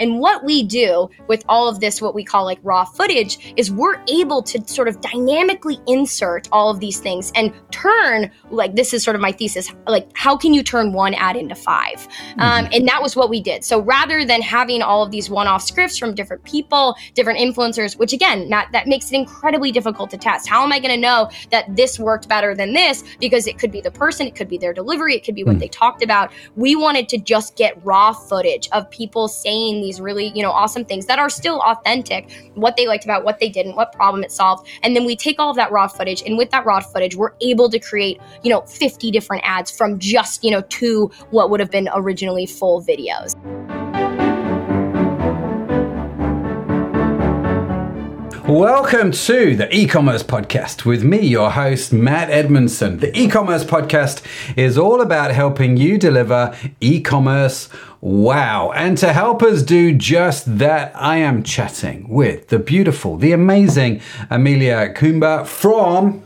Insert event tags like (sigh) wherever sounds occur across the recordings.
And what we do with all of this, what we call like raw footage, is we're able to sort of dynamically insert all of these things and turn, like, this is sort of my thesis, like, how can you turn one ad into 5 mm-hmm. um, and that was what we did. So rather than having all of these one off scripts from different people, different influencers, which again, Matt, that makes it incredibly difficult to test. How am I going to know that this worked better than this? Because it could be the person, it could be their delivery, it could be what mm. they talked about. We wanted to just get raw footage of people saying these really, you know, awesome things that are still authentic, what they liked about what they didn't, what problem it solved. And then we take all of that raw footage and with that raw footage, we're able to create, you know, 50 different ads from just, you know, two what would have been originally full videos. Welcome to the e commerce podcast with me, your host, Matt Edmondson. The e commerce podcast is all about helping you deliver e commerce wow. And to help us do just that, I am chatting with the beautiful, the amazing Amelia Coomber from.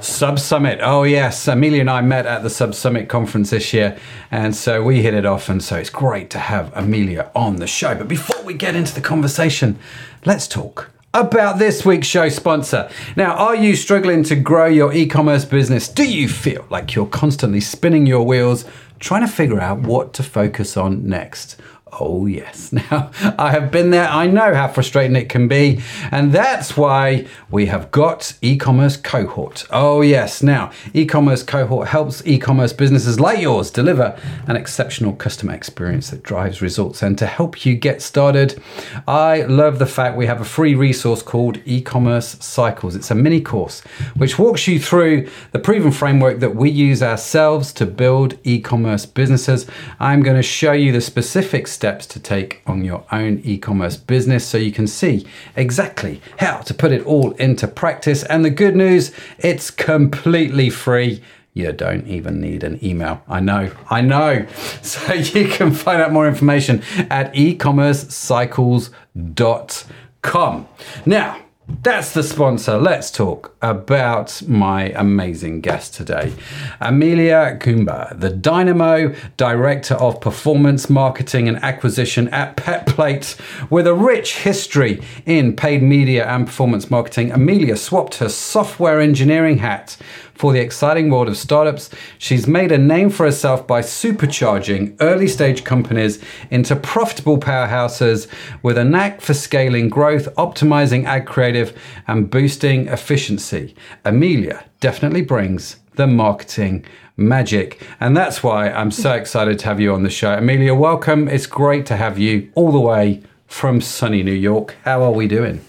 Sub Summit. Oh, yes. Amelia and I met at the Sub Summit conference this year. And so we hit it off. And so it's great to have Amelia on the show. But before we get into the conversation, let's talk about this week's show sponsor. Now, are you struggling to grow your e commerce business? Do you feel like you're constantly spinning your wheels trying to figure out what to focus on next? Oh, yes. (laughs) Now, I have been there. I know how frustrating it can be. And that's why we have got e commerce cohort. Oh, yes. Now, e commerce cohort helps e commerce businesses like yours deliver an exceptional customer experience that drives results. And to help you get started, I love the fact we have a free resource called e commerce cycles. It's a mini course which walks you through the proven framework that we use ourselves to build e commerce businesses. I'm going to show you the specifics steps to take on your own e commerce business so you can see exactly how to put it all into practice. And the good news, it's completely free you don't even need an email. I know, I know. (laughs) So you can find out more information at ecommercecycles.com. Now, that's the sponsor. Let's talk about my amazing guest today, Amelia Coomber, the Dynamo Director of Performance Marketing and Acquisition at PetPlate. With a rich history in paid media and performance marketing, Amelia swapped her software engineering hat for the exciting world of startups. She's made a name for herself by supercharging early stage companies into profitable powerhouses with a knack for scaling growth, optimizing ad creative, and boosting efficiency. Amelia definitely brings the marketing magic. And that's why I'm so (laughs) excited to have you on the show. Amelia, welcome. It's great to have you all the way from sunny New York. How are we doing?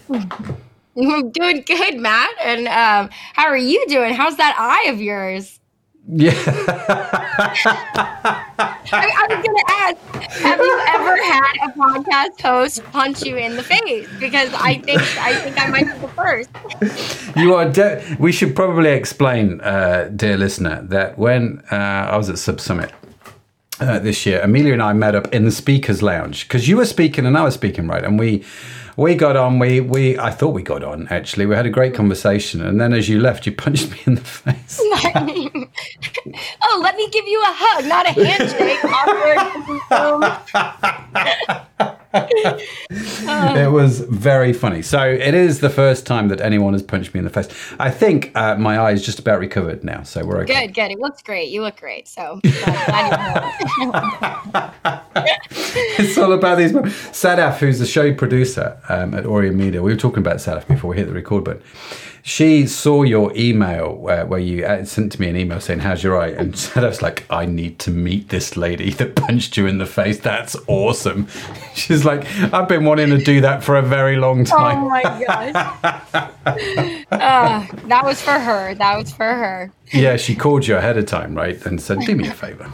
I'm (laughs) doing good, Matt. And um, how are you doing? How's that eye of yours? Yeah. (laughs) I, I, was going to ask, have you ever had a podcast host punch you in the face? Because I think I think I might be the first. you are. De- we should probably explain, uh, dear listener, that when uh, I was at Sub Summit. Uh, this year, Amelia and I met up in the speakers lounge because you were speaking and I was speaking, right? And we we got on. We we I thought we got on. Actually, we had a great conversation, and then as you left, you punched (laughs) me in the face. (laughs) oh, let me give you a hug, not a handshake. (laughs) Awkward. (laughs) it was very funny. So it is the first time that anyone has punched me in the face. I think uh, my eye is just about recovered now, so we're okay. Good, good. It looks great. You look great. So (laughs) (laughs) it's all about these. Sadaf, who's the show producer um, at Oreo Media, we were talking about Sadaf before we hit the record button she saw your email where, where you uh, sent to me an email saying, How's your eye? And (laughs) I was like, I need to meet this lady that punched you in the face. That's awesome. (laughs) She's like, I've been wanting to do that for a very long oh time. Oh my gosh. (laughs) uh, that was for her. That was for her. Yeah, she called you ahead of time, right? And said, Do me a favor.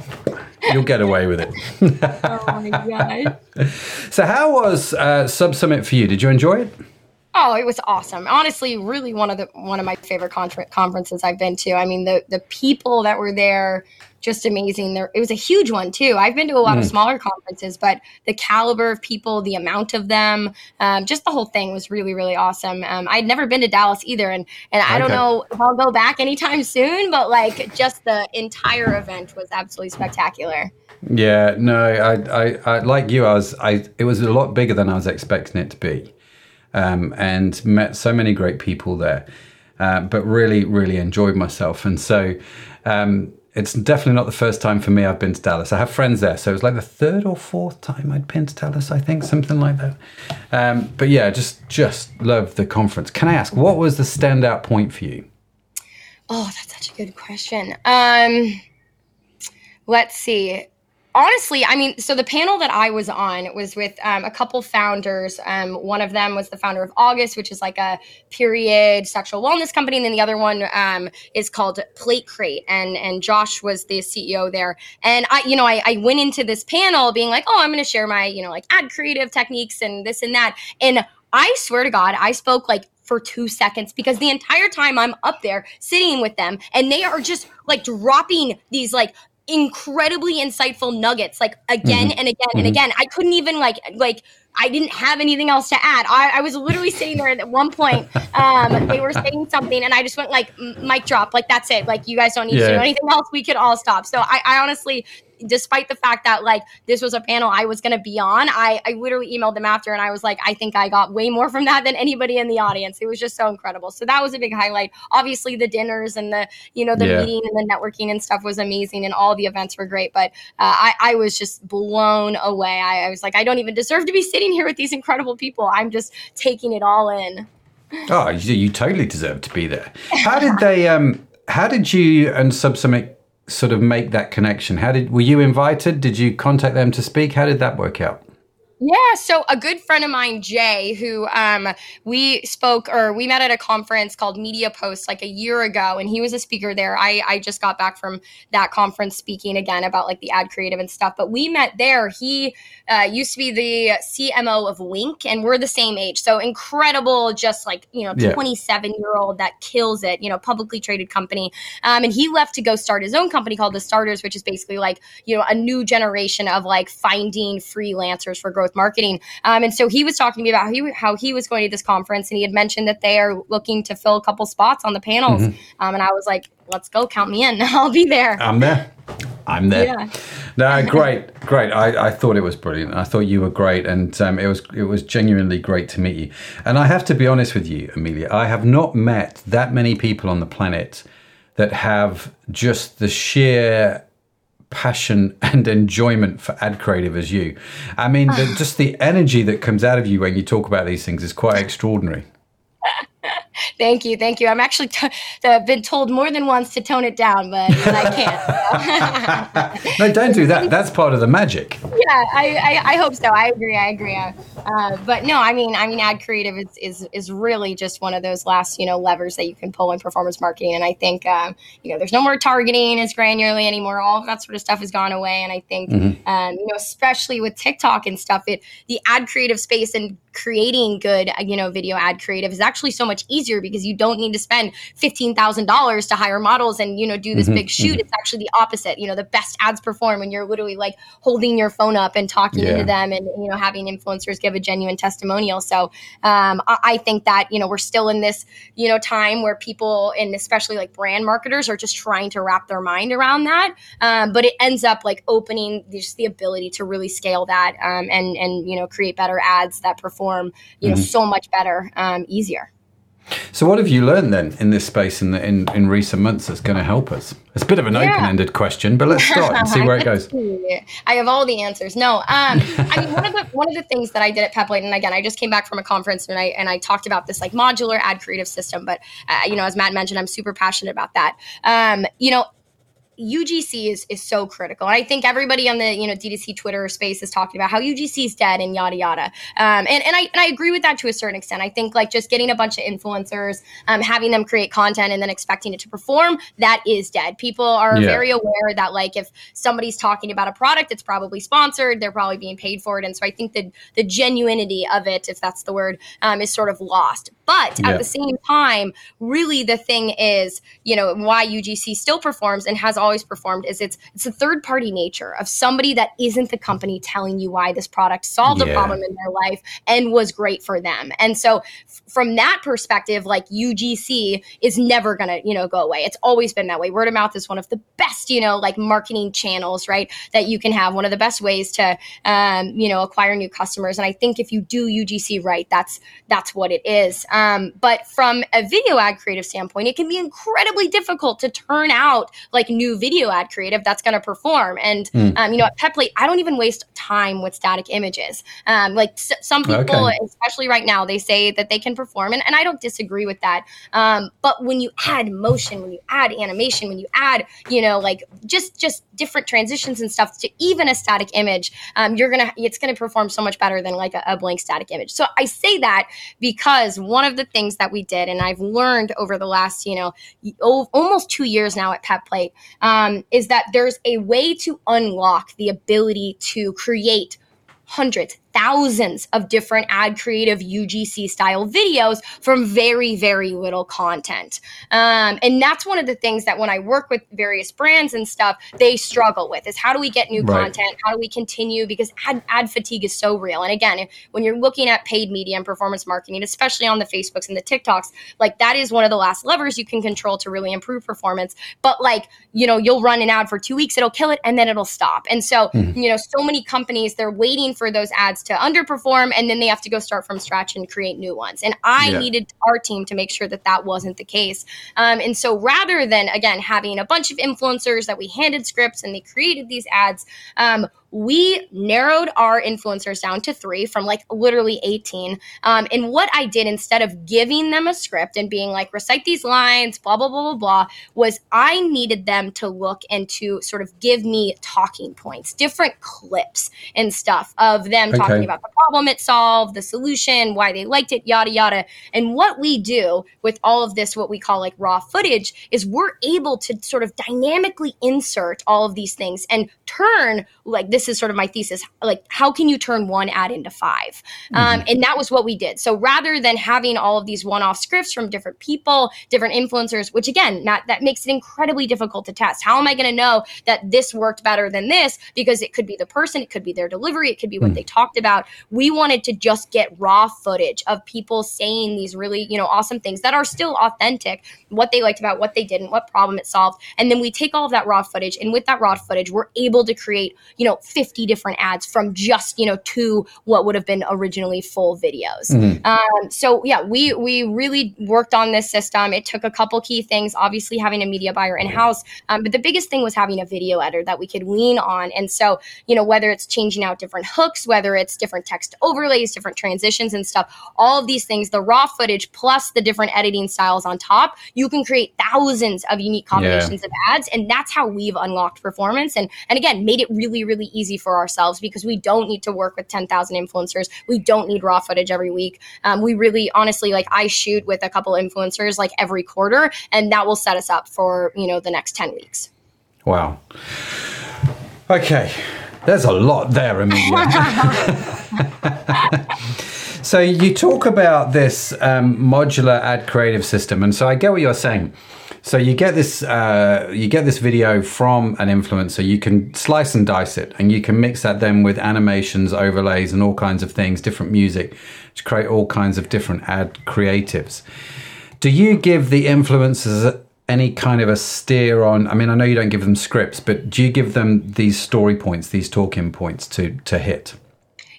You'll get away with it. oh my god! So, how was uh, Sub Summit for you? Did you enjoy it? Oh, it was awesome. Honestly, really one of the one of my favorite con- conferences I've been to. I mean, the the people that were there just amazing. There, it was a huge one too. I've been to a lot mm. of smaller conferences, but the caliber of people, the amount of them, um, just the whole thing was really, really awesome. Um, I'd never been to Dallas either, and and I don't know if I'll go back anytime soon, but like just the entire event was absolutely spectacular. Yeah, no, I, I, I like you. I was, I, it was a lot bigger than I was expecting it to be, um, and met so many great people there. Uh, but really, really enjoyed myself, and so. Um, it's definitely not the first time for me I've been to Dallas. I have friends there, so it was like the third or fourth time I'd been to Dallas, I think, something like that. Um, but yeah, just just love the conference. Can I ask, what was the standout point for you? Oh, that's such a good question. Um, let's see honestly, I mean, so the panel that I was on was with um, a couple founders. Um, one of them was the founder of August, which is like a period sexual wellness company, and then the other one um, is called Plate Crate, and and Josh was the CEO there. And I, you know, I, I went into this panel being like, oh, I'm going to share my, you know, like ad creative techniques and this and that, and I swear to God, I spoke like for two seconds because the entire time I'm up there sitting with them and they are just like dropping these like incredibly insightful nuggets like again mm-hmm. and again mm-hmm. and again i couldn't even like like i didn't have anything else to add i, I was literally sitting there at one point um they were saying something and i just went like mic drop like that's it like you guys don't need yeah. to do anything else we could all stop so I, I honestly despite the fact that like this was a panel I was going to be on, I, I literally emailed them after and I was like, I think I got way more from that than anybody in the audience. It was just so incredible. So that was a big highlight. Obviously, the dinners and the you know the yeah. meeting and the networking and stuff was amazing, and all the events were great. But uh, I, I was just blown away. I, I was like, I don't even deserve to be sitting here with these incredible people. I'm just taking it all in. Oh, you, you totally deserve to be there. How did they? Um, how did you and Subsummit sort of make that connection? How did were you invited? Did you contact them to speak? How did that work out? Yeah, so a good friend of mine, Jay, who um, we spoke or we met at a conference called Media Post like a year ago, and he was a speaker there. I, I just got back from that conference speaking again about like the ad creative and stuff. But we met there. He uh, used to be the CMO of Wink, and we're the same age. So incredible, just like you know, twenty seven year old that kills it. You know, publicly traded company. Um, and he left to go start his own company called The Starters, which is basically like you know a new generation of like finding freelancers for growth with marketing. Um, and so he was talking to me about how he, how he was going to this conference and he had mentioned that they are looking to fill a couple spots on the panels. Mm-hmm. Um, and I was like, let's go, count me in. (laughs) I'll be there. I'm there. I'm there. Yeah. No, great, great. I, I thought it was brilliant. I thought you were great, and um, it was it was genuinely great to meet you. And I have to be honest with you, Amelia. I have not met that many people on the planet that have just the sheer passion and enjoyment for ad creative as you. I mean, the, (sighs) just the energy that comes out of you when you talk about these things is quite extraordinary. (laughs) Thank you, thank you. I'm actually t- (laughs) uh, been told more than once to tone it down, but, I can't. (laughs) no, don't do that. That's part of the magic. Yeah, I, I, I hope so. I agree. I agree. Uh, but no, I mean, I mean, ad creative is, is is really just one of those last you know levers that you can pull in performance marketing. And I think um, you know there's no more targeting as granularly anymore. All of that sort of stuff has gone away. And I think mm-hmm. um, you know especially with TikTok and stuff, it the ad creative space and creating good you know video ad creative is actually so much easier because you don't need to spend $15,000 to hire models and you know do this mm-hmm, big shoot mm-hmm. it's actually the opposite you know the best ads perform when you're literally like holding your phone up and talking yeah. to them and you know having influencers give a genuine testimonial so um, I, I think that you know we're still in this you know time where people and especially like brand marketers are just trying to wrap their mind around that um, but it ends up like opening just the ability to really scale that um, and and you know create better ads that perform perform, you know, mm-hmm. so much better, um, easier. So, what have you learned then in this space in, the, in, in recent months that's going to help us? It's a bit of an yeah. open-ended question, but let's start and see where it goes. (laughs) I have all the answers. No, um, I mean one of the one of the things that I did at PetPlate, and again, I just came back from a conference and I and I talked about this like modular ad creative system. But uh, you know, as Matt mentioned, I'm super passionate about that. Um, you know, UGC is is so critical. And I think everybody on the you know D2C Twitter space is talking about how UGC is dead and yada yada. Um, and and I and I agree with that to a certain extent. I think like just getting a bunch of influencers, um, having them create content, and then expecting it to perform, that is dead. People are yeah. very aware that like if somebody's talking about a product, it's probably sponsored. They're probably being paid for it, and so I think that the genuinity of it, if that's the word, um, is sort of lost. But yeah. at the same time, really the thing is, you know, why UGC still performs and has always performed is it's it's a third party nature of somebody that isn't the company telling you why this product solved yeah. a problem in their life and was great for them. And so f- from that perspective, like UGC is never gonna, you know, go away. It's always been that way. Word of mouth is one of the best, you know, like marketing channels, right? That you can have one of the best ways to, um, you know, acquire new customers. And I think if you do UGC right, that's that's what it is. Um, um, but from a video ad creative standpoint, it can be incredibly difficult to turn out like new video ad creative that's going to perform. And mm. um, you know, at PetPlate, I don't even waste time with static images. Um, like s- some people, okay. especially right now, they say that they can perform, and, and I don't disagree with that. Um, but when you add motion, when you add animation, when you add, you know, like just just different transitions and stuff to even a static image, um, you're gonna it's gonna perform so much better than like a, a blank static image. So I say that because one of the things that we did, and I've learned over the last, you know, almost two years now at PetPlate, um, is that there's a way to unlock the ability to create hundreds, thousands of different ad creative UGC style videos from very, very little content. Um, and that's one of the things that when I work with various brands and stuff, they struggle with is how do we get new right. content? How do we continue? Because ad, ad fatigue is so real. And again, when you're looking at paid media and performance marketing, especially on the Facebooks and the TikToks, like that is one of the last levers you can control to really improve performance. But like, you know, you'll run an ad for two weeks, it'll kill it, and then it'll stop. And so, mm-hmm. you know, so many companies, they're waiting for those ads to underperform and then they have to go start from scratch and create new ones. And I yeah. needed our team to make sure that that wasn't the case. Um, and so rather than, again, having a bunch of influencers that we handed scripts and they created these ads, um, we narrowed our influencers down to three from like literally 18. Um, and what I did instead of giving them a script and being like, recite these lines, blah, blah, blah, blah, blah, was I needed them to look and to sort of give me talking points, different clips and stuff of them okay. talking about the problem it solved, the solution, why they liked it, yada, yada. And what we do with all of this, what we call like raw footage, is we're able to sort of dynamically insert all of these things and turn like this this is sort of my thesis like how can you turn one ad into 5 mm-hmm. um, and that was what we did. So rather than having all of these one-off scripts from different people different influencers which again Matt, that makes it incredibly difficult to test. How am i going to know that this worked better than this? Because it could be the person it could be their delivery it could be what mm. they talked about. We wanted to just get raw footage of people saying these really you know awesome things that are still authentic what they liked about what they didn't what problem it solved. And then we take all of that raw footage and with that raw footage we're able to create you know 50 different ads from just you know two what would have been originally full videos mm-hmm. um, so yeah we we really worked on this system it took a couple key things obviously having a media buyer in house um, but the biggest thing was having a video editor that we could lean on and so you know whether it's changing out different hooks whether it's different text overlays different transitions and stuff all of these things the raw footage plus the different editing styles on top you can create thousands of unique combinations yeah. of ads and that's how we've unlocked performance and and again made it really really easy easy for ourselves because we don't need to work with 10,000 influencers. We don't need raw footage every week. Um, we really, honestly, like I shoot with a couple influencers like every quarter, and that will set us up for, you know, the next 10 weeks. Wow. Okay. There's a lot there, Amelia. (laughs) so you talk about this um, modular ad creative system, and so I get what you're saying. So you get this uh, you get this video from an influencer. You can slice and dice it, and you can mix that then with animations, overlays, and all kinds of things, different music, to create all kinds of different ad creatives. Do you give the influencers any kind of a steer on? I mean, I know you don't give them scripts, but do you give them these story points, these talking points to to hit?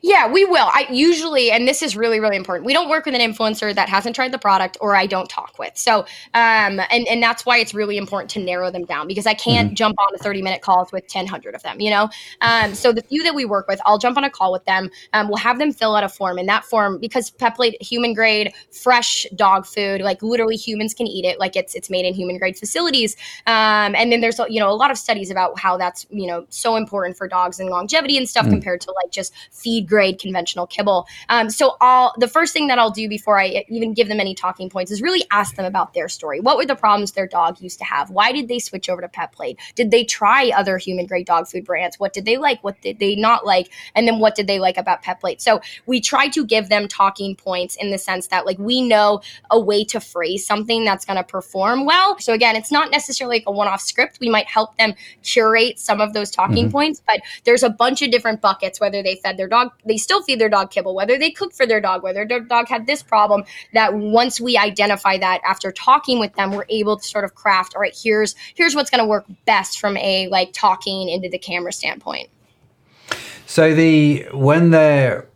Yeah, we will. I usually, and this is really, really important. We don't work with an influencer that hasn't tried the product or I don't talk with. So, um, and and that's why it's really important to narrow them down because I can't mm-hmm. jump on a thirty minute calls with ten hundred of them. You know, um, so the few that we work with, I'll jump on a call with them. Um, we'll have them fill out a form, and that form because Pet Plate human grade, fresh dog food, like literally humans can eat it, like it's it's made in human grade facilities. Um, and then there's you know a lot of studies about how that's you know so important for dogs and longevity and stuff mm-hmm. compared to like just feed grade conventional kibble. Um, so I'll the first thing that I'll do before I even give them any talking points is really ask them about their story. What were the problems their dog used to have? Why did they switch over to Pet Plate? Did they try other human grade dog food brands? What did they like? What did they not like? And then what did they like about Pet Plate? So we try to give them talking points in the sense that like we know a way to phrase something that's going to perform well. So again, it's not necessarily like a one-off script. We might help them curate some of those talking mm-hmm. points, but there's a bunch of different buckets whether they fed their dog they still feed their dog kibble, whether they cook for their dog, whether their dog had this problem, that once we identify that after talking with them, we're able to sort of craft, all right, here's here's what's going to work best from a like talking into the camera standpoint. So the when they're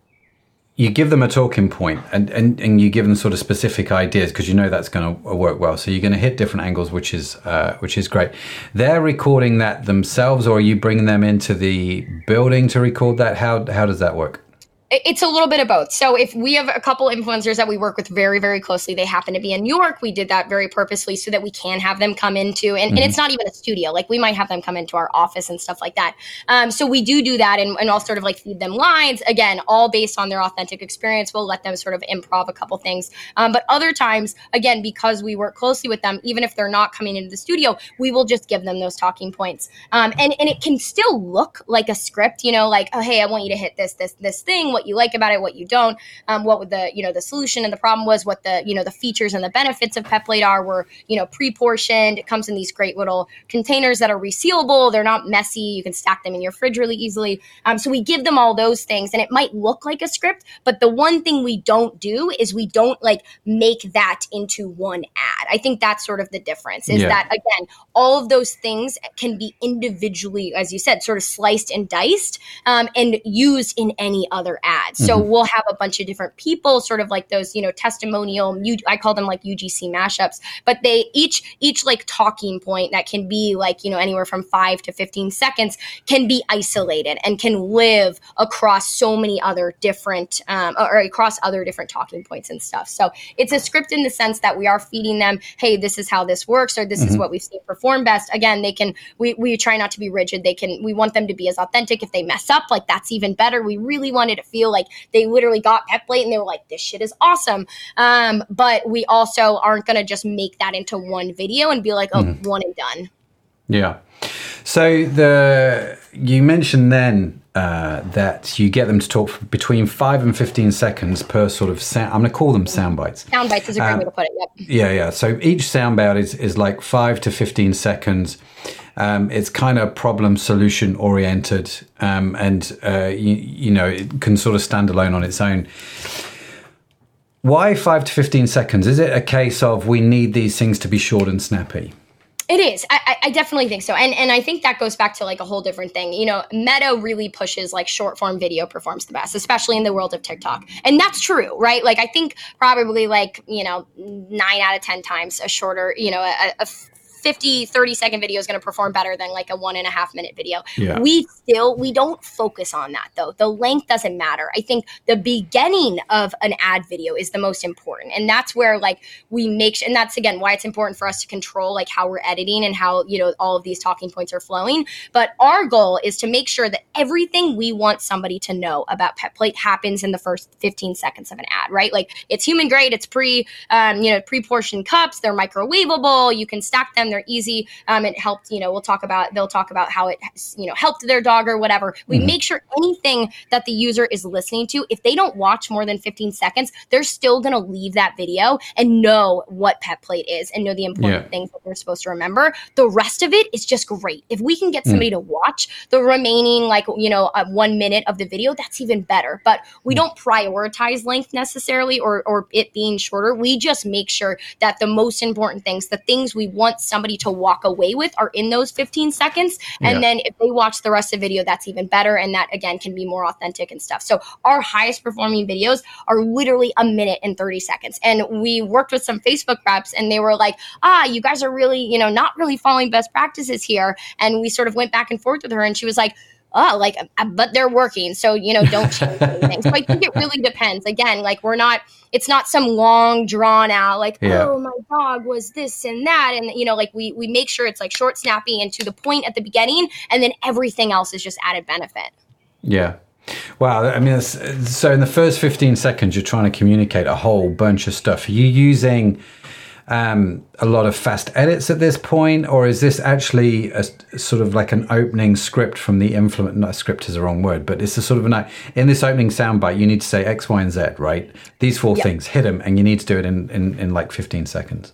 you give them a talking point and, and, and you give them sort of specific ideas because you know that's going to work well. So you're going to hit different angles, which is uh, which is great. They're recording that themselves, or are you bringing them into the building to record that? How how does that work? It's a little bit of both. So if we have a couple influencers that we work with very, very closely, they happen to be in New York. We did that very purposely so that we can have them come into, and, mm-hmm. and it's not even a studio. Like we might have them come into our office and stuff like that. Um, so we do do that, and, and I'll sort of like feed them lines again, all based on their authentic experience. We'll let them sort of improv a couple things. Um, but other times, again, because we work closely with them, even if they're not coming into the studio, we will just give them those talking points. Um, and and it can still look like a script, you know, like oh hey, I want you to hit this this this thing. What you like about it, what you don't, um, what would the you know the solution and the problem was, what the you know the features and the benefits of Pet Plate are. Were you know pre-portioned. It comes in these great little containers that are resealable. They're not messy. You can stack them in your fridge really easily. Um, so we give them all those things, and it might look like a script, but the one thing we don't do is we don't like make that into one ad. I think that's sort of the difference. Is yeah. that again, all of those things can be individually, as you said, sort of sliced and diced um, and used in any other So mm-hmm. we'll have a bunch of different people, sort of like those, you know, testimonial. I call them like UGC mashups, but they each each like talking point that can be like you know anywhere from five to fifteen seconds can be isolated and can live across so many other different um, or across other different talking points and stuff. So it's a script in the sense that we are feeding them, hey, this is how this works, or this mm-hmm. is what we've seen perform best. Again, they can we we try not to be rigid. They can we want them to be as authentic. If they mess up, like that's even better. We really wanted to feel like they literally got Pet Plate and they were like, this shit is awesome. Um, but we also aren't going to just make that into one video and be like, oh, mm. one and done. Yeah. So the you mentioned then uh, that you get them to talk between five and fifteen seconds per sort of sound. I'm going to call them sound bites. Sound bites is a great um, way to put it. Yep. Yeah, yeah. So each sound bite is is like five to fifteen seconds. Um, it's kind of problem solution oriented, um, and uh, you, you know it can sort of stand alone on its own. Why five to fifteen seconds? Is it a case of we need these things to be short and snappy? It is. I, I, definitely think so. And and I think that goes back to like a whole different thing. You know, Meta really pushes like short form video performs the best, especially in the world of TikTok. And that's true, right? Like I think probably like, you know, nine out of 10 times a shorter, you know, a, a 50 30 second video is going to perform better than like a one and a half minute video. Yeah. we still we don't focus on that though. The length doesn't matter. I think the beginning of an ad video is the most important and that's where like we make and that's again why it's important for us to control like how we're editing and how you know all of these talking points are flowing. But our goal is to make sure that everything we want somebody to know about pet plate happens in the first 15 seconds of an ad right? Like it's human grade it's pre um, you know pre-portioned cups they're microwavable you can stack them they're easy. Um, it helped, you know, we'll talk about, they'll talk about how it, you know, helped their dog or whatever. We mm-hmm. make sure anything that the user is listening to, if they don't watch more than 15 seconds, they're still going to leave that video and know what pet plate is and know the important yeah. things that they're supposed to remember. The rest of it is just great. If we can get somebody mm. to watch the remaining, like, you know, uh, one minute of the video, that's even better. But we mm. don't prioritize length necessarily or, or it being shorter. We just make sure that the most important things, the things we want somebody somebody to walk away with are in those 15 seconds. And yeah. then if they watch the rest of the video, that's even better. And that again can be more authentic and stuff. So our highest performing videos are literally a minute and 30 seconds. And we worked with some Facebook reps and they were like, ah, you guys are really, you know, not really following best practices here. And we sort of went back and forth with her and she was like, oh, like, uh, but they're working. So, you know, don't (laughs) change anything. So I think it really depends. Again, like we're not, it's not some long drawn out, like, yeah. oh, my dog was this and that. And, you know, like we, we make sure it's like short, snappy and to the point at the beginning. And then everything else is just added benefit. Yeah. Wow. I mean, so in the first 15 seconds, you're trying to communicate a whole bunch of stuff. Are you using um, a lot of fast edits at this point, or is this actually a, sort of like an opening script from the influence? Not script is the wrong word, but it's a sort of an in this opening soundbite. You need to say X, Y, and Z, right? These four yep. things, hit them, and you need to do it in, in, in like 15 seconds.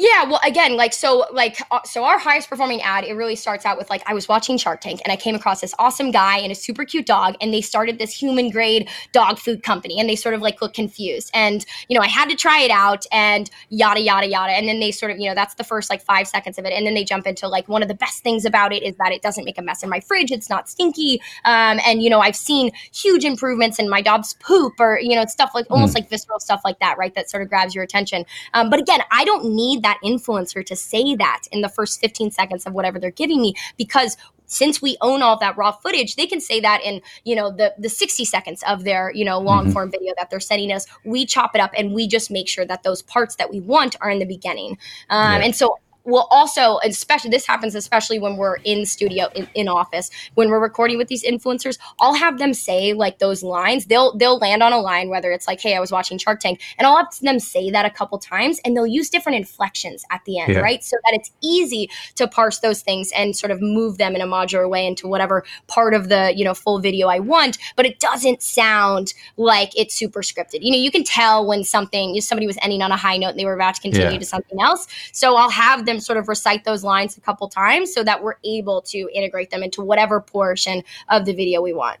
Yeah, well, again, like so, like uh, so, our highest performing ad it really starts out with like I was watching Shark Tank and I came across this awesome guy and a super cute dog, and they started this human grade dog food company, and they sort of like look confused, and you know I had to try it out, and yada yada yada, and then they sort of you know that's the first like five seconds of it, and then they jump into like one of the best things about it is that it doesn't make a mess in my fridge, it's not stinky, um, and you know I've seen huge improvements in my dog's poop or you know stuff like almost mm. like visceral stuff like that, right? That sort of grabs your attention, um, but again, I don't need that influencer to say that in the first 15 seconds of whatever they're giving me because since we own all that raw footage they can say that in you know the the 60 seconds of their you know long mm-hmm. form video that they're sending us we chop it up and we just make sure that those parts that we want are in the beginning um, yeah. and so will also especially this happens especially when we're in studio in, in, office. When we're recording with these influencers i'll have them say like those lines. They'll they'll land on a line whether it's like hey i was watching shark tank and i'll have them say that a couple times and they'll use different inflections at the end yeah. right? So that it's easy to parse those things and sort of move them in a modular way into whatever part of the you know full video i want but it doesn't sound like it's super scripted. You know you can tell when something somebody was ending on a high note and they were about to continue yeah. to something else. So i'll have them sort of recite those lines a couple times so that we're able to integrate them into whatever portion of the video we want.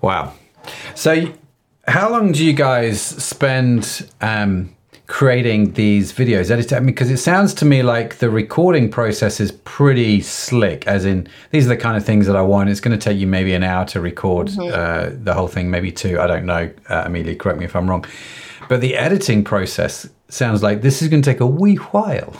Wow. So, how long do you guys spend um, creating these videos? Edit, I mean, because it sounds to me like the recording process is pretty slick. As in, these are the kind of things that I want. It's going to take you maybe an hour to record mm-hmm. uh, the whole thing, maybe two. I don't know. Uh, Amelia, correct me if I'm wrong. But the editing process sounds like this is going to take a wee while,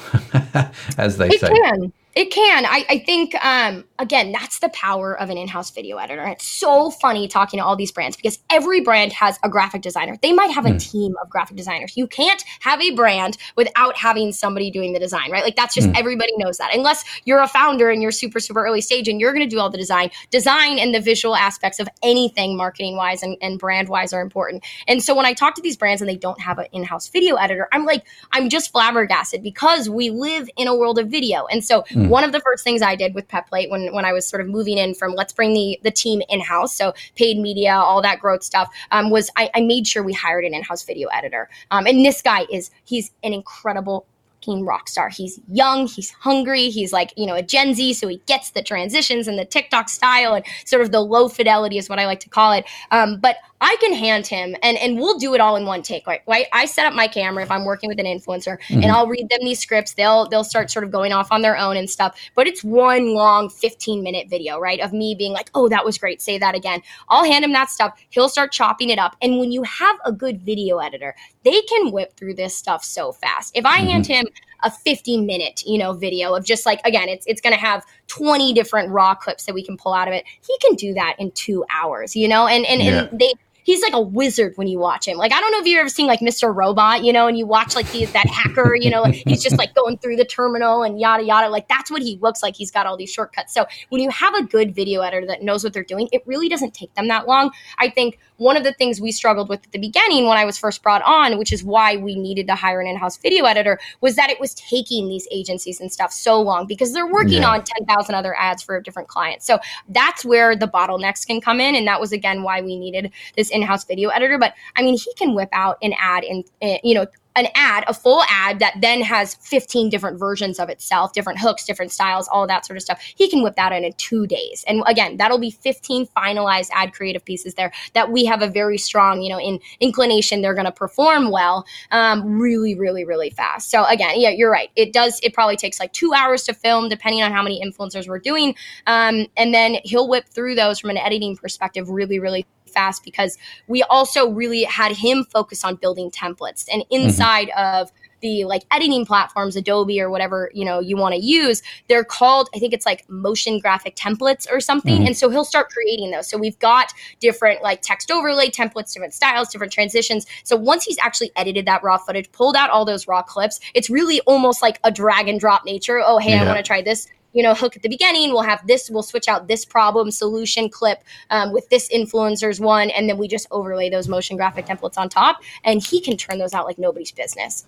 (laughs) as they it say. Can. It can. I, I think, um, again, that's the power of an in house video editor. It's so funny talking to all these brands because every brand has a graphic designer. They might have a mm. team of graphic designers. You can't have a brand without having somebody doing the design, right? Like that's just mm. everybody knows that. Unless you're a founder and you're super, super early stage and you're going to do all the design, design and the visual aspects of anything marketing wise and, and brand wise are important. And so when I talk to these brands and they don't have an in house video editor, I'm like, I'm just flabbergasted because we live in a world of video. And so, mm Mm. One of the first things I did with Petplate when when I was sort of moving in from let's bring the the team in house, so paid media, all that growth stuff, um, was I, I, made sure we hired an in house video editor. Um, and this guy is he's an incredible fucking rock star. He's young, he's hungry, he's like, you know, a Gen Z, so he gets the transitions and the TikTok style and sort of the low fidelity is what I like to call it. Um, but I can hand him and and we'll do it all in one take. Right? right? I set up my camera if I'm working with an influencer mm-hmm. and I'll read them these scripts. They'll they'll start sort of going off on their own and stuff. But it's one long 15 minute video, right? Of me being like, oh, that was great. Say that again. I'll hand him that stuff. He'll start chopping it up. And when you have a good video editor, they can whip through this stuff so fast. If I mm-hmm. hand him a 50 minute, you know, video of just like again, it's it's going to have 20 different raw clips that we can pull out of it. He can do that in 2 hours, you know? And and, yeah. and they he's like a wizard when you watch him. Like I don't know if you've ever seen like Mr. Robot, you know, and you watch like he's that hacker, you know, he's just like going through the terminal and yada yada. Like that's what he looks like. He's got all these shortcuts. So when you have a good video editor that knows what they're doing, it really doesn't take them that long. I think one of the things we struggled with at the beginning when I was first brought on, which is why we needed to hire an in-house video editor, was that it was taking these agencies and stuff so long because they're working yeah. on 10,000 other ads for different clients. So that's where the bottlenecks can come in and that was again why we needed this in-house video editor, but I mean, he can whip out an ad in, in eh, you know, an ad, a full ad that then has 15 different versions of itself, different hooks, different styles, all that sort of stuff. He can whip that in in two days. And again, that'll be 15 finalized ad creative pieces there that we have a very strong, you know, in inclination they're going to perform well, um, really, really, really fast. So again, yeah, you're right. It does. It probably takes like two hours to film, depending on how many influencers we're doing, um, and then he'll whip through those from an editing perspective, really, really fast because we also really had him focus on building templates and mm-hmm. inside mm-hmm. of the like editing platforms adobe or whatever you know you want to use they're called i think it's like motion graphic templates or something mm-hmm. and so he'll start creating those so we've got different like text overlay templates different styles different transitions so once he's actually edited that raw footage pulled out all those raw clips it's really almost like a drag and drop nature oh hey yeah. i want to try this you know hook at the beginning we'll have this we'll switch out this problem solution clip um, with this influencers one and then we just overlay those motion graphic templates on top and he can turn those out like nobody's business.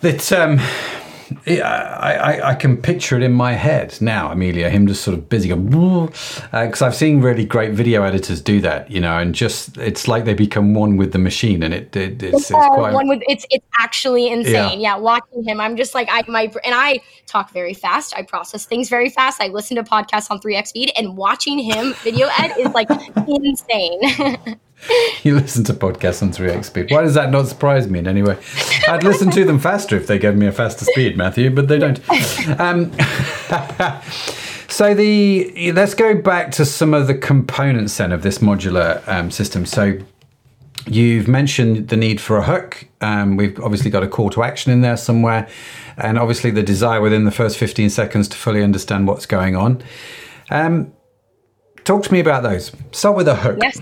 That um I, I, I, can picture it in my head now, Amelia, him just sort of busy going, because uh, I've seen really great video editors do that, you know, and just it's like they become one with the machine, and it, it it's, it's, quite one with it's it's actually insane. Yeah. yeah, watching him, I'm just like I my and I talk very fast, I process things very fast, I listen to podcasts on three x speed, and watching him video ed is like (laughs) insane. (laughs) (laughs) you listen to podcasts on 3x speed. Why does that not surprise me in any way? I'd listen to them faster if they gave me a faster speed, Matthew, but they don't. Um, (laughs) so the let's go back to some of the components then of this modular um, system. So you've mentioned the need for a hook. Um, we've obviously got a call to action in there somewhere, and obviously the desire within the first 15 seconds to fully understand what's going on. Um, talk to me about those. Start with a hook. Yes.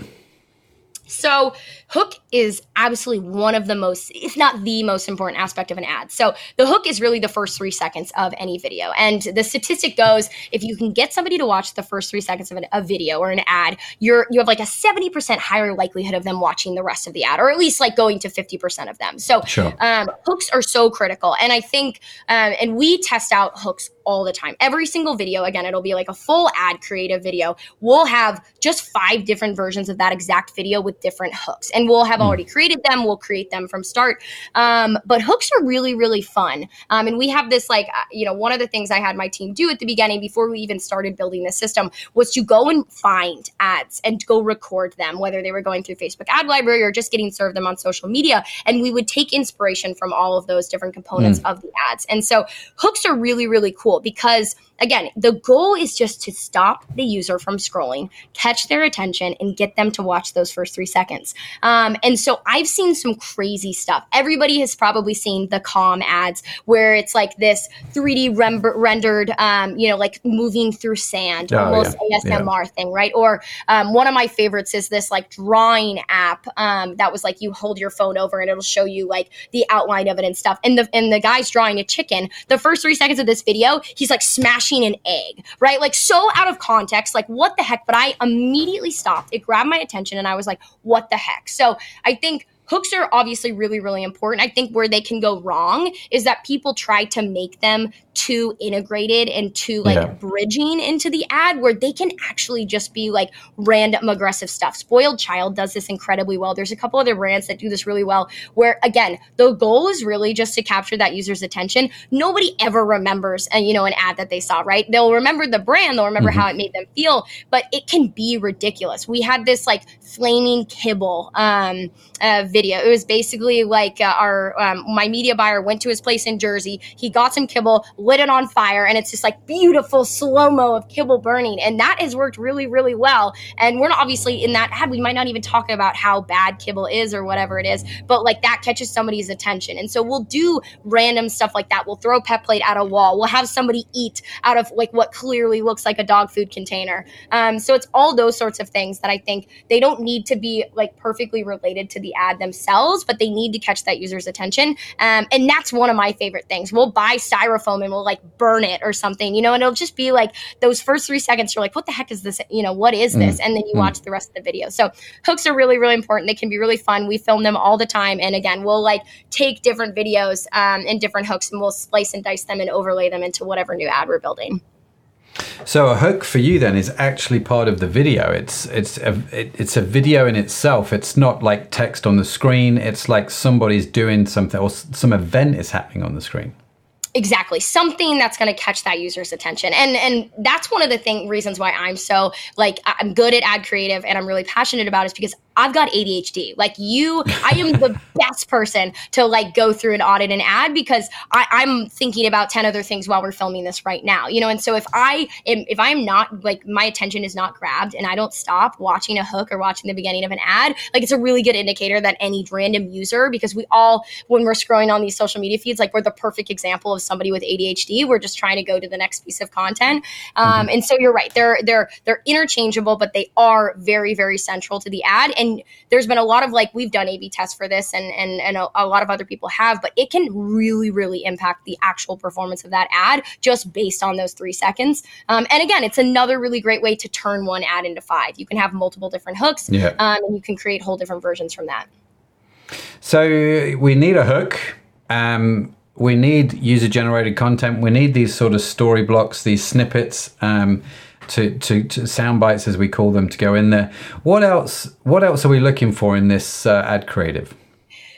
So, hook is absolutely one of the most, if not the most important aspect of an ad. So, the hook is really the first three seconds of any video. And the statistic goes if you can get somebody to watch the first three seconds of an, a video or an ad, you're you have like a 70% higher likelihood of them watching the rest of the ad, or at least like going to 50% of them. So, sure. um, hooks are so critical. And I think, um, and we test out hooks all the time. Every single video, again, it'll be like a full ad creative video. We'll have just five different versions of that exact video with different hooks, and we'll have mm. already created them. We'll create them from start. Um, but hooks are really, really fun. Um, and we have this like, uh, you know, one of the things I had my team do at the beginning before we even started building this system was to go and find ads and go record them, whether they were going through Facebook ad library or just getting served them on social media. And we would take inspiration from all of those different components mm. of the ads. And so hooks are really, really cool because again, the goal is just to stop the user from scrolling, catch their attention, and get them to watch those first three seconds. Um, and so I've seen some crazy stuff. Everybody has probably seen the Calm ads where it's like this 3D rem- rendered, um, you know, like moving through sand, oh, almost yeah. ASMR yeah. thing, right? Or um, one of my favorites is this like drawing app um, that was like you hold your phone over and it'll show you like the outline of it and stuff. And the and the guy's drawing a chicken. The first three seconds of this video, he's like smashing an egg, right? Like so out of context, like what the heck? But I immediately stopped. It grabbed my attention and I was like, what the heck? So I think hooks are obviously really really important. I think where they can go wrong is that people try to make them too integrated and too like yeah. bridging into the ad where they can actually just be like random aggressive stuff spoiled child does this incredibly well there's a couple other brands that do this really well where again the goal is really just to capture that user's attention nobody ever remembers and uh, you know an ad that they saw right they'll remember the brand they'll remember mm-hmm. how it made them feel but it can be ridiculous we had this like flaming kibble um uh, video. It was basically like uh, our um, my media buyer went to his place in Jersey. He got some kibble, lit it on fire, and it's just like beautiful slow mo of kibble burning, and that has worked really really well. And we're not obviously in that ad. We might not even talk about how bad kibble is or whatever it is, but like that catches somebody's attention, and so we'll do random stuff like that. We'll throw a pet plate at a wall. We'll have somebody eat out of like what clearly looks like a dog food container. Um, so it's all those sorts of things that I think they don't need to be like perfectly related to the ad themselves, but they need to catch that user's attention. Um, and that's one of my favorite things. We'll buy styrofoam and we'll like burn it or something, you know, and it'll just be like those first three seconds, you're like, what the heck is this? You know, what is this? Mm. And then you mm. watch the rest of the video. So hooks are really, really important. They can be really fun. We film them all the time. And again, we'll like take different videos um, and different hooks and we'll splice and dice them and overlay them into whatever new ad we're building. So a hook for you then is actually part of the video. It's it's a it, it's a video in itself. It's not like text on the screen. It's like somebody's doing something or some event is happening on the screen exactly. Something that's going to catch that user's attention. And and that's one of the thing reasons why i'm so like i'm good at ad creative and i'm really passionate about it is because I've got ADHD. Like you, I am the (laughs) best person to like go through and audit an ad because I, I'm thinking about 10 other things while we're filming this right now. You know, and so if I am if I'm not like my attention is not grabbed and I don't stop watching a hook or watching the beginning of an ad, like it's a really good indicator that any random user, because we all when we're scrolling on these social media feeds, like we're the perfect example of somebody with ADHD. We're just trying to go to the next piece of content. Um, mm-hmm. and so you're right, they're they're they're interchangeable, but they are very, very central to the ad. And and there's been a lot of like we've done A/B tests for this, and and and a, a lot of other people have, but it can really really impact the actual performance of that ad just based on those three seconds. Um, and again, it's another really great way to turn one ad into five. You can have multiple different hooks, yeah. um, and you can create whole different versions from that. So we need a hook. Um, we need user generated content. We need these sort of story blocks, these snippets. Um, to, to, to sound bites as we call them to go in there. What else? What else are we looking for in this uh, ad creative?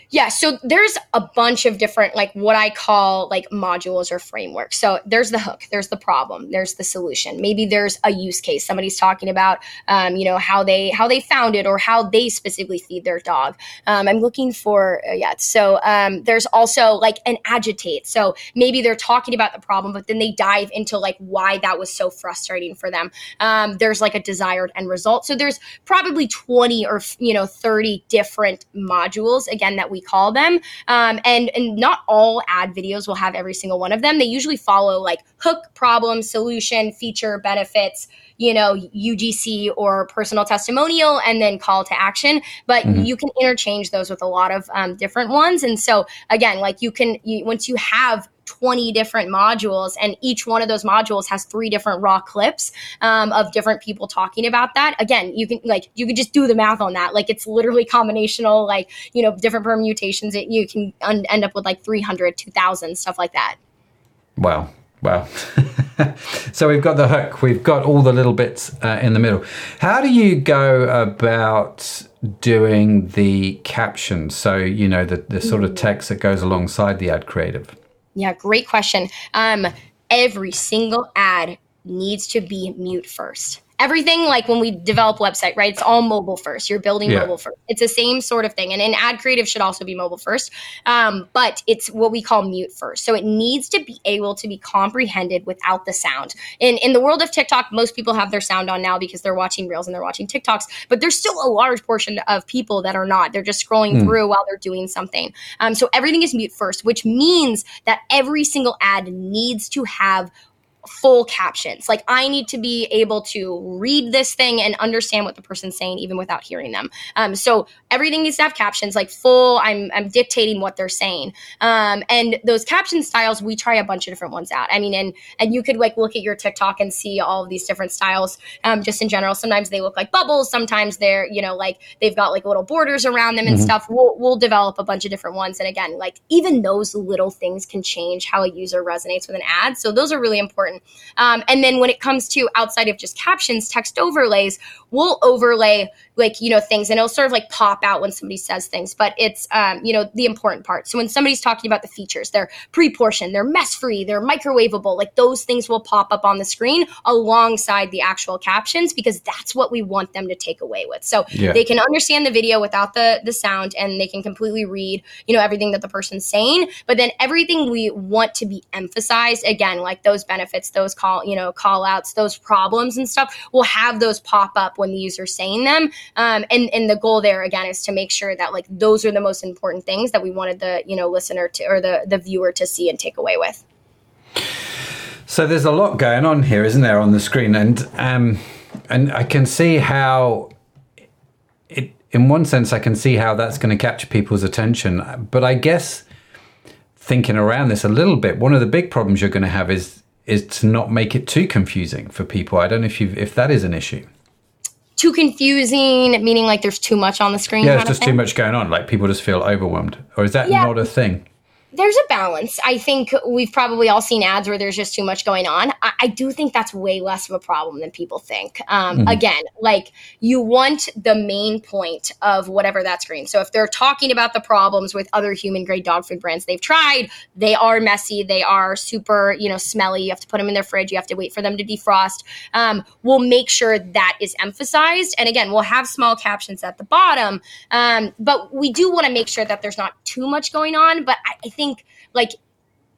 Yeah, so there's a bunch of different like what I call like modules or frameworks. So there's the hook, there's the problem, there's the solution. Maybe there's a use case. Somebody's talking about, um, you know, how they how they found it or how they specifically feed their dog. Um, I'm looking for uh, yeah. So um, there's also like an agitate. So maybe they're talking about the problem, but then they dive into like why that was so frustrating for them. Um, there's like a desired end result. So there's probably 20 or you know 30 different modules again that we we call them. Um, and and not all ad videos will have every single one of them. They usually follow like hook, problem, solution, feature, benefits, you know, UGC or personal testimonial, and then call to action. But mm-hmm. you can interchange those with a lot of um, different ones. And so again, like you can you, once you have 20 different modules and each one of those modules has three different raw clips um, of different people talking about that. Again you can like you can just do the math on that. Like it's literally combinational like you know different permutations it, you can un- end up with like 300 2000 stuff like that. Wow. Wow. (laughs) So we've got the hook. We've got all the little bits uh, in the middle. How do you go about doing the captions so you know the, the sort of text that goes alongside the ad creative yeah, great question. Um, every single ad needs to be mute first everything like when we develop website right it's all mobile first. You're building yeah. mobile first. It's the same sort of thing. And an ad creative should also be mobile first. Um, but it's what we call mute first. So it needs to be able to be comprehended without the sound. In in the world of tiktok most people have their sound on now because they're watching reels and they're watching tiktoks but there's still a large portion of people that are not. They're just scrolling mm. through while they're doing something. Um, so everything is mute first which means that every single ad needs to have full captions. Like I need to be able to read this thing and understand what the person's saying even without hearing them. Um, so everything needs to have captions, like full. I'm I'm dictating what they're saying. Um, and those caption styles, we try a bunch of different ones out. I mean, and and you could like look at your TikTok and see all of these different styles. Um, just in general, sometimes they look like bubbles. Sometimes they're you know like they've got like little borders around them and mm-hmm. stuff. We'll we'll develop a bunch of different ones. And again, like even those little things can change how a user resonates with an ad. So those are really important um, and then when it comes to outside of just captions, text overlays, we'll overlay like you know things and it'll sort of like pop out when somebody says things but it's um, you know the important part so when somebody's talking about the features they're pre-portioned they're mess free they're microwavable like those things will pop up on the screen alongside the actual captions because that's what we want them to take away with so yeah. they can understand the video without the the sound and they can completely read you know everything that the person's saying but then everything we want to be emphasized again like those benefits those call you know call outs those problems and stuff will have those pop up when the user's saying them um, and and the goal there again is to make sure that like those are the most important things that we wanted the you know listener to or the the viewer to see and take away with. So there's a lot going on here, isn't there, on the screen, and um, and I can see how it. In one sense, I can see how that's going to capture people's attention, but I guess thinking around this a little bit, one of the big problems you're going to have is is to not make it too confusing for people. I don't know if you if that is an issue too confusing, meaning like there's too much on the screen. Yeah, it's just too much going on. Like people just feel overwhelmed, or is that yeah. not a thing? There's a balance. I think we've probably all seen ads where there's just too much going on. I, I do think that's way less of a problem than people think. Um, mm-hmm. Again, like you want the main point of whatever that screen. So if they're talking about the problems with other human grade dog food brands they've tried, they are messy, they are super, you know, smelly. You have to put them in their fridge, you have to wait for them to defrost. Um, we'll make sure that is emphasized. And again, we'll have small captions at the bottom. Um, but we do want to make sure that there's not too much going on. But I, I think like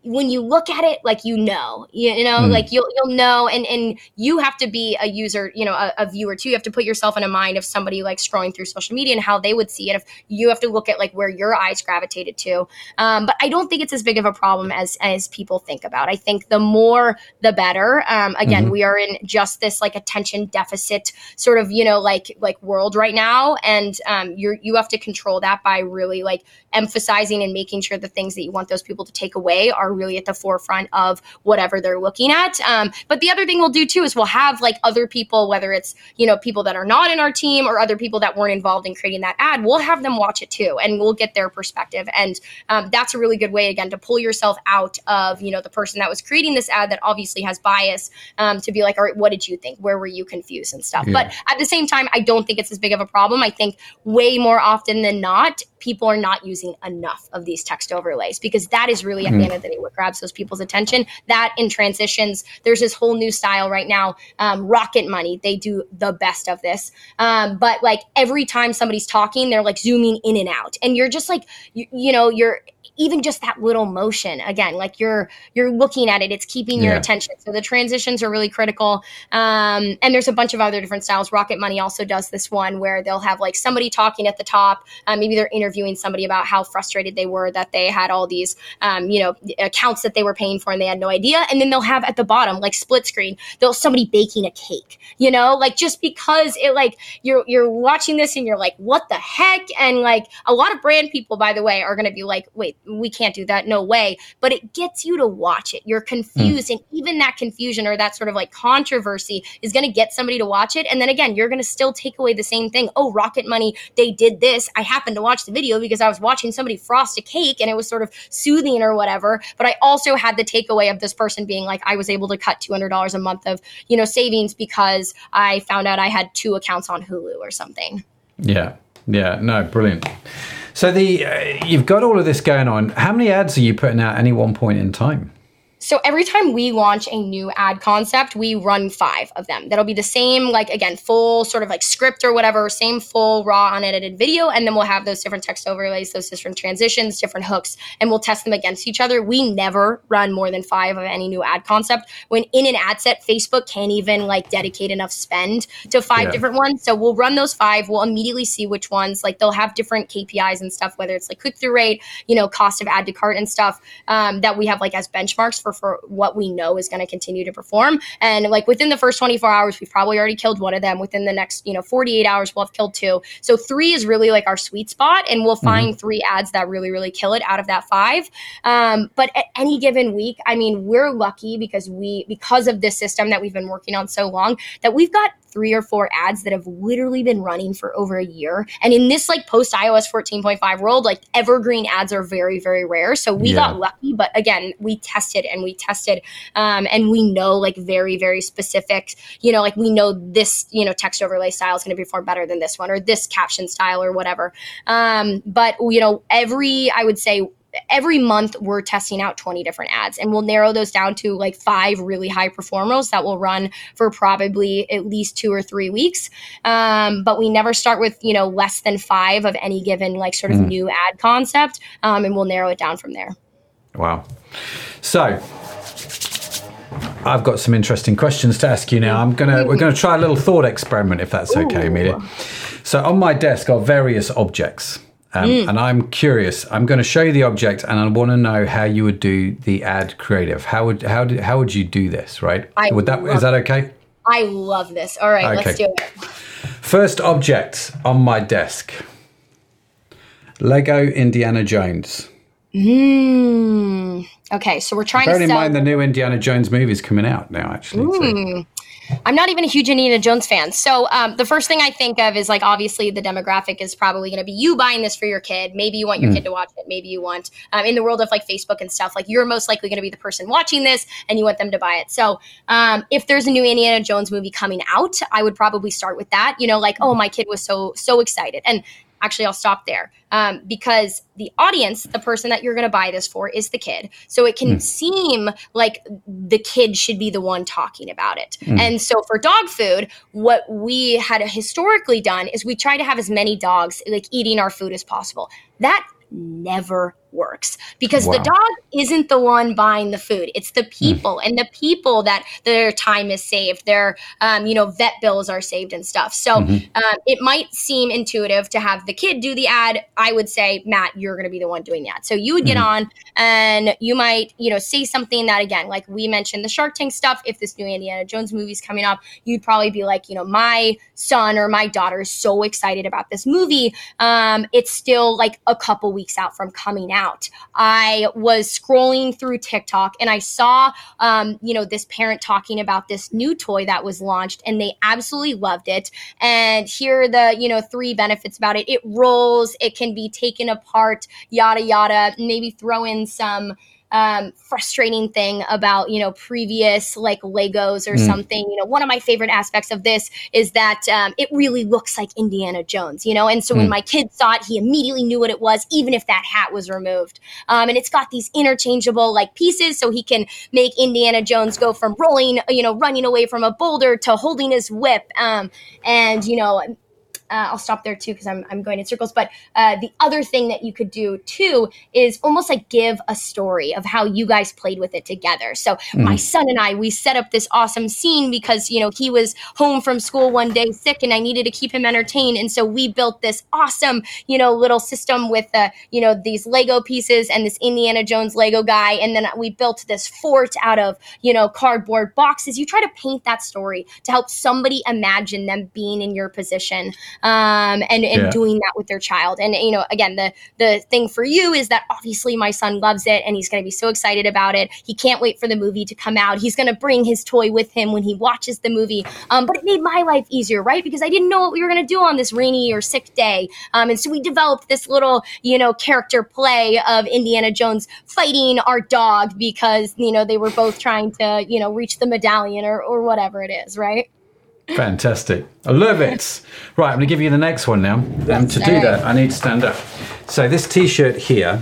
when you look at it like you know you, know mm. like you'll you'll know and and you have to be a user you know a, a, viewer too. You have to put yourself in a mind of somebody like scrolling through social media and how they would see it. If you have to look at like where your eyes gravitated to. Um, but i don't think it's as big of a problem as as people think about. I think the more the better. Um, again mm-hmm. we are in just this like attention deficit sort of you know like like world right now. And um, you're you have to control that by really like emphasizing and making sure the things that you want those people to take away are really at the forefront of whatever they're looking at. Um, but the other thing we'll do too is we'll have like other people, whether it's, you know, people that are not in our team or other people that weren't involved in creating that ad, we'll have them watch it too and we'll get their perspective. And um, that's a really good way, again, to pull yourself out of, you know, the person that was creating this ad that obviously has bias um, to be like, all right, what did you think? Where were you confused and stuff? Yeah. But at the same time, I don't think it's as big of a problem. I think way more often than not, people are not using enough of these text overlays because that is really at mm-hmm. the end of the day what grabs those people's attention. That in transitions, there's this whole new style right now. Um, Rocket Money, they do the best of this. Um, but like every time somebody's talking, they're like zooming in and out, and you're just like, you, you know, you're even just that little motion again like you're you're looking at it it's keeping your yeah. attention. So the transitions are really critical. Um, and there's a bunch of other different styles. Rocket money also does this one where they'll have like somebody talking at the top. Uh, maybe they're interviewing somebody about how frustrated they were that they had all these um, you know accounts that they were paying for and they had no idea. And then they'll have at the bottom like split screen they'll somebody baking a cake you know? Like just because it like you're you're watching this and you're like what the heck? And like a lot of brand people by the way are going to be like wait we can't do that. No way. But it gets you to watch it. You're confused. Mm. And even that confusion or that sort of like controversy is going to get somebody to watch it. And then again, you're going to still take away the same thing. Oh, Rocket Money, they did this. I happened to watch the video because I was watching somebody frost a cake and it was sort of soothing or whatever. But I also had the takeaway of this person being like, I was able to cut $200 a month of, you know, savings because I found out I had two accounts on Hulu or something. Yeah. Yeah. No, brilliant. So the uh, you've got all of this going on. How many ads are you putting out any one point in time? So every time we launch a new ad concept, we run five of them. That'll be the same, like again, full sort of like script or whatever, same full raw unedited video, and then we'll have those different text overlays, those different transitions, different hooks, and we'll test them against each other. We never run more than five of any new ad concept. When in an ad set, Facebook can't even like dedicate enough spend to five yeah. different ones. So we'll run those five. We'll immediately see which ones. Like they'll have different KPIs and stuff, whether it's like click through rate, you know, cost of ad to cart and stuff um, that we have like as benchmarks for for what we know is going to continue to perform. And like within the first 24 hours, we've probably already killed one of them. Within the next, you know, 48 hours, we'll have killed two. So three is really like our sweet spot, and we'll mm-hmm. find mm-hmm. three ads that really, really kill it out of that five. Um, but at any given week, I mean, we're lucky because we because of this system that we've been working on so long that we've got three or four ads that have literally been running for over a year. And in this like post iOS 14.5 world, like evergreen ads are very, very rare. So we yeah. got lucky, but again, we tested and we tested um, and we know like very, very specific, you know, like we know this, you know, text overlay style is going to perform better than this one or this caption style or whatever. Um, but, you know, every, I would say, every month we're testing out 20 different ads and we'll narrow those down to like five really high performers that will run for probably at least two or three weeks um, but we never start with you know less than five of any given like sort of mm. new ad concept um, and we'll narrow it down from there wow so I've got some interesting questions to ask you now. I'm gonna we're gonna try a little thought experiment if that's okay, Amelia. So on my desk are various objects. Um, mm. And I'm curious. I'm going to show you the object, and I want to know how you would do the ad creative. How would how do, how would you do this? Right? I would that is that okay? I love this. All right, okay. let's do it. First object on my desk: Lego Indiana Jones. Hmm. Okay, so we're trying Bearing to. Bear in mind the new Indiana Jones movie is coming out now. Actually, mm. so. I'm not even a huge Indiana Jones fan. So um, the first thing I think of is like obviously the demographic is probably going to be you buying this for your kid. Maybe you want your mm. kid to watch it. Maybe you want um, in the world of like Facebook and stuff. Like you're most likely going to be the person watching this, and you want them to buy it. So um, if there's a new Indiana Jones movie coming out, I would probably start with that. You know, like oh my kid was so so excited, and actually i'll stop there um, because the audience the person that you're going to buy this for is the kid so it can mm. seem like the kid should be the one talking about it mm. and so for dog food what we had historically done is we try to have as many dogs like eating our food as possible that never works because wow. the dog isn't the one buying the food it's the hmm. people mm. and the people that their time is saved their um, you know vet bills are saved and stuff so mm-hmm. um, it might seem intuitive to have the kid do the ad i would say matt you're going to be the one doing that so you would get mm. on and you might you know say something that again like we mentioned the shark tank stuff if this new indiana jones movie is coming up you'd probably be like you know my son or my daughter is so excited about this movie um, it's still like a couple weeks out from coming out out. I was scrolling through TikTok and I saw, um, you know, this parent talking about this new toy that was launched and they absolutely loved it. And here are the, you know, three benefits about it. It rolls, it can be taken apart, yada, yada. Maybe throw in some, um, frustrating thing about you know previous like Legos or mm. something. You know, one of my favorite aspects of this is that um, it really looks like Indiana Jones. You know, and so mm. when my kid saw it, he immediately knew what it was, even if that hat was removed. Um, and it's got these interchangeable like pieces, so he can make Indiana Jones go from rolling, you know, running away from a boulder to holding his whip. Um, and you know uh, I'll stop there too because I'm, I'm going in circles. But uh, the other thing that you could do too is almost like give a story of how you guys played with it together. So mm. my son and I, we set up this awesome scene because, you know, he was home from school one day sick and I needed to keep him entertained. And so we built this awesome, you know, little system with, uh, you know, these Lego pieces and this Indiana Jones Lego guy. And then we built this fort out of, you know, cardboard boxes. You try to paint that story to help somebody imagine them being in your position um, and and yeah. doing that with their child. And you know, again, the the thing for you is that obviously my son loves it and he's going to be so excited about it. He can't wait for the movie to come out. He's going to bring his toy with him when he watches the movie. Um, but it made my life easier, right? Because I didn't know what we were going to do on this rainy or sick day, um, and so we developed this little you know character play of Indiana Jones fighting our dog because you know they were both trying to you know reach the medallion or or whatever it is, right? Fantastic. I love it. Right, I'm going to give you the next one now. And um, to do that, I need to stand up. So this T-shirt here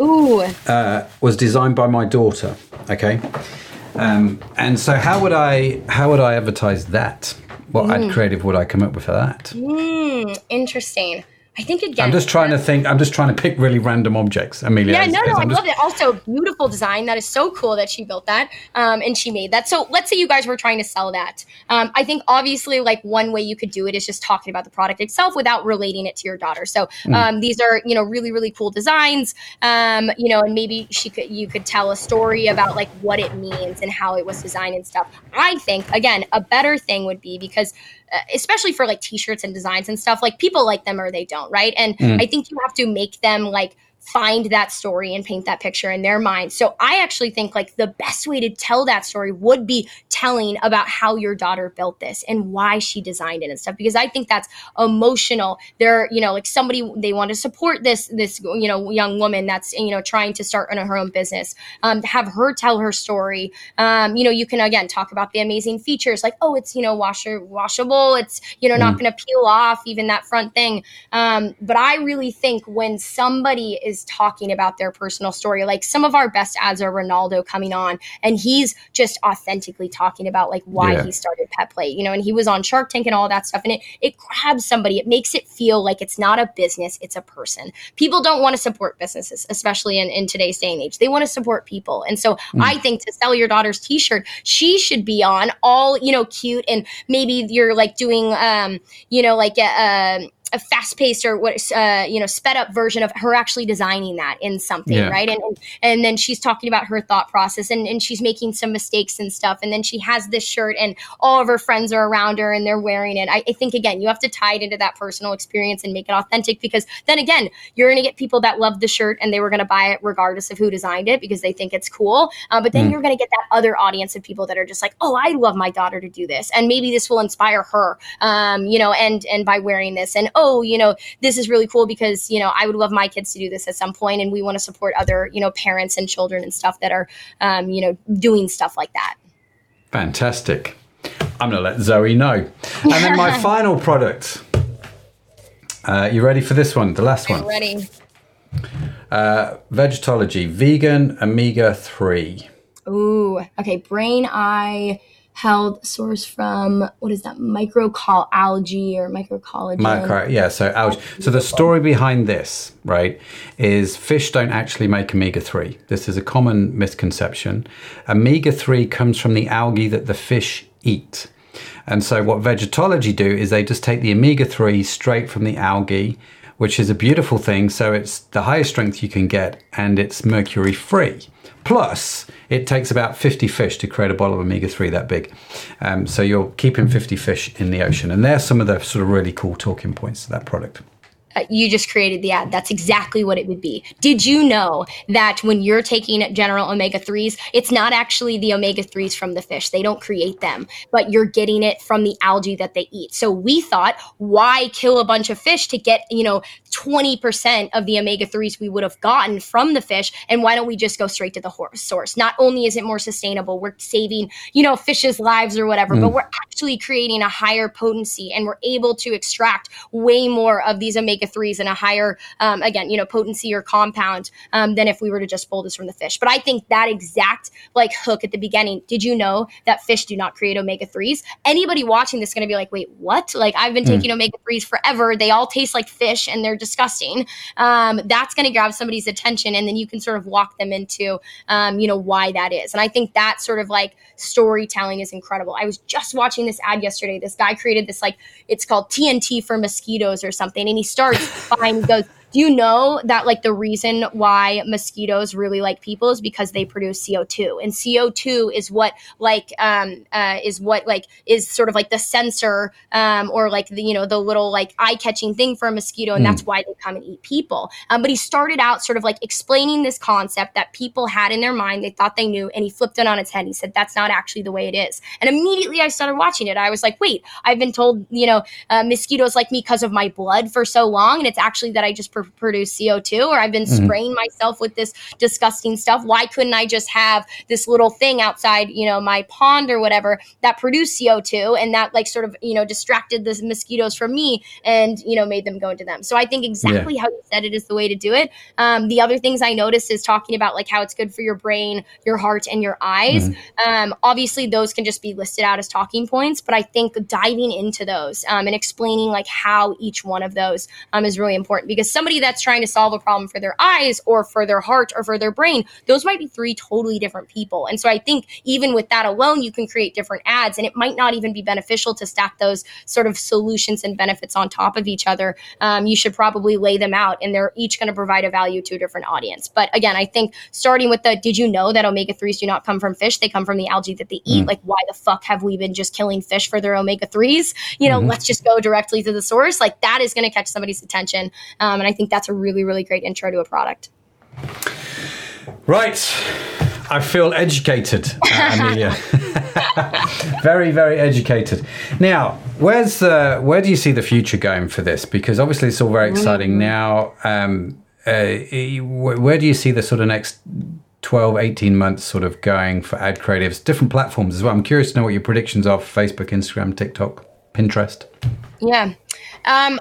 Ooh. Uh, was designed by my daughter. Okay, um, and so how would I how would I advertise that? What mm. ad creative would I come up with for that? Mm, interesting. I think again. I'm just trying to think. I'm just trying to pick really random objects, Amelia. Yeah, no, no, I love it. Also, beautiful design. That is so cool that she built that, um, and she made that. So let's say you guys were trying to sell that. Um, I think obviously, like one way you could do it is just talking about the product itself without relating it to your daughter. So mm. um, mm. these are you know really really cool designs. Um, you know, and maybe she could you could tell a story about like what it means and how it was designed and stuff. I think again a better thing would be because especially for like t-shirts and designs and stuff like people like them or they don't right and mm. i think you have to make them like find that story and paint that picture in their mind. So I actually think like the best way to tell that story would be telling about how your daughter built this and why she designed it and stuff because I think that's emotional. They're, you know, like somebody they want to support this this you know young woman that's you know trying to start her own business. Um have her tell her story. Um you know, you can again talk about the amazing features like oh, it's you know washer washable, it's you know mm. not going to peel off even that front thing. Um but I really think when somebody is is talking about their personal story. Like some of our best ads are Renaldo coming on and he's just authentically talking about like why yeah. he started PetPlate, you know, and he was on Shark Tank and all that stuff. And it it grabs somebody. It makes it feel like it's not a business, it's a person. People don't want to support businesses, especially in, in today's day and age. They want to support people. And so mm. I think to sell your daughter's t-shirt, she should be on all, you know, cute and maybe you're like doing um, you know, like a, uh, a fast paced or what uh, you know sped up version of her actually designing that in something, yeah. right? And, and then she's talking about her thought process and and she's making some mistakes and stuff, and then she has this shirt and all of her friends are around her and they're wearing it. I, I think again, you have to tie it into that personal experience and make it authentic because then again, you're going to get people that love the shirt and they were going to buy it regardless of who designed it because they think it's cool. Uh, but then mm. you're going to get that other audience of people that are just like, oh, I love my daughter to do this, and maybe this will inspire her, um, you know, and and by wearing this, and oh, you know, this is really cool because you know I would love my kids to do this at some point, and we want to support other you know parents and children and stuff that are um, you know doing stuff like that. Fantastic. I'm going to let Zoe know. And then my (laughs) final product. Uh, you ready for this one? The last one. I'm ready. Uh, Vegetology, vegan omega 3. Ooh, okay. Brain eye held source from what is that microcal algae or microcollagen? Micro, yeah so algae. So the story behind this right is fish don't actually make omega-3 this is a common misconception. Omega-3 comes from the algae that the fish eat. And so what vegetology do is they just take the omega-3 straight from the algae which is a beautiful thing. So it's the highest strength you can get and it's mercury free Plus, it takes about 50 fish to create a bottle of omega 3 that big. Um, so you're keeping 50 fish in the ocean. And there's some of the sort of really cool talking points to that product uh, you just created the ad. That's exactly what it would be. Did you know that when you're taking general omega 3s, it's not actually the omega 3s from the fish? They don't create them, but you're getting it from the algae that they eat. So we thought, why kill a bunch of fish to get, you know, 20% of the omega 3s we would have gotten from the fish? And why don't we just go straight to the source? Not only is it more sustainable, we're saving, you know, fish's lives or whatever, mm. but we're actually creating a higher potency and we're able to extract way more of these omega omega 3s and a higher, um, again, you know, potency or compound um, than if we were to just pull this from the fish. But I think that exact like hook at the beginning, did you know that fish do not create omega 3s? Anybody watching this is going to be like, wait, what? Like, I've been mm. taking omega 3s forever. They all taste like fish and they're disgusting. Um, that's going to grab somebody's attention. And then you can sort of walk them into, um, you know, why that is. And I think that sort of like storytelling is incredible. I was just watching this ad yesterday. This guy created this, like, it's called TNT for mosquitoes or something. And he starts fine goes do you know that like the reason why mosquitoes really like people is because they produce CO2 and CO2 is what like um uh, is what like is sort of like the sensor um or like the you know the little like eye catching thing for a mosquito and mm. that's why they come and eat people. Um, but he started out sort of like explaining this concept that people had in their mind they thought they knew and he flipped it on its head he said that's not actually the way it is. And immediately I started watching it. I was like wait I've been told you know uh, mosquitoes like me because of my blood for so long and it's actually that I just pr- produce CO2 or I've been mm-hmm. spraying myself with this disgusting stuff. Why couldn't I just have this little thing outside, you know, my pond or whatever that produced CO2 and that like sort of, you know, distracted the mosquitoes from me and, you know, made them go into them. So I think exactly yeah. how you said it is the way to do it. Um, the other things I noticed is talking about like how it's good for your brain, your heart, and your eyes. Mm-hmm. Um, obviously, those can just be listed out as talking points, but I think diving into those um, and explaining like how each one of those um, is really important because somebody somebody that's trying to solve a problem for their eyes or for their heart or for their brain, those might be three totally different people. And so I think even with that alone, you can create different ads and it might not even be beneficial to stack those sort of solutions and benefits on top of each other. Um, you should probably lay them out and they're each going to provide a value to a different audience. But again, I think starting with the did you know that omega 3s do not come from fish? They come from the algae that they eat. Mm. Like, why the fuck have we been just killing fish for their omega 3s? You know, mm-hmm. let's just go directly to the source. Like, that is going to catch somebody's attention. Um, and I think think that's a really, really great intro to a product. Right. I feel educated, uh, (laughs) Amelia. (laughs) very, very educated. Now, where's the, where do you see the future going for this? Because obviously it's all very exciting mm. now. Um, uh, where do you see the sort of next 12, 18 months sort of going for ad creatives, different platforms as well? I'm curious to know what your predictions are for Facebook, Instagram, TikTok, Pinterest. Yeah. Um,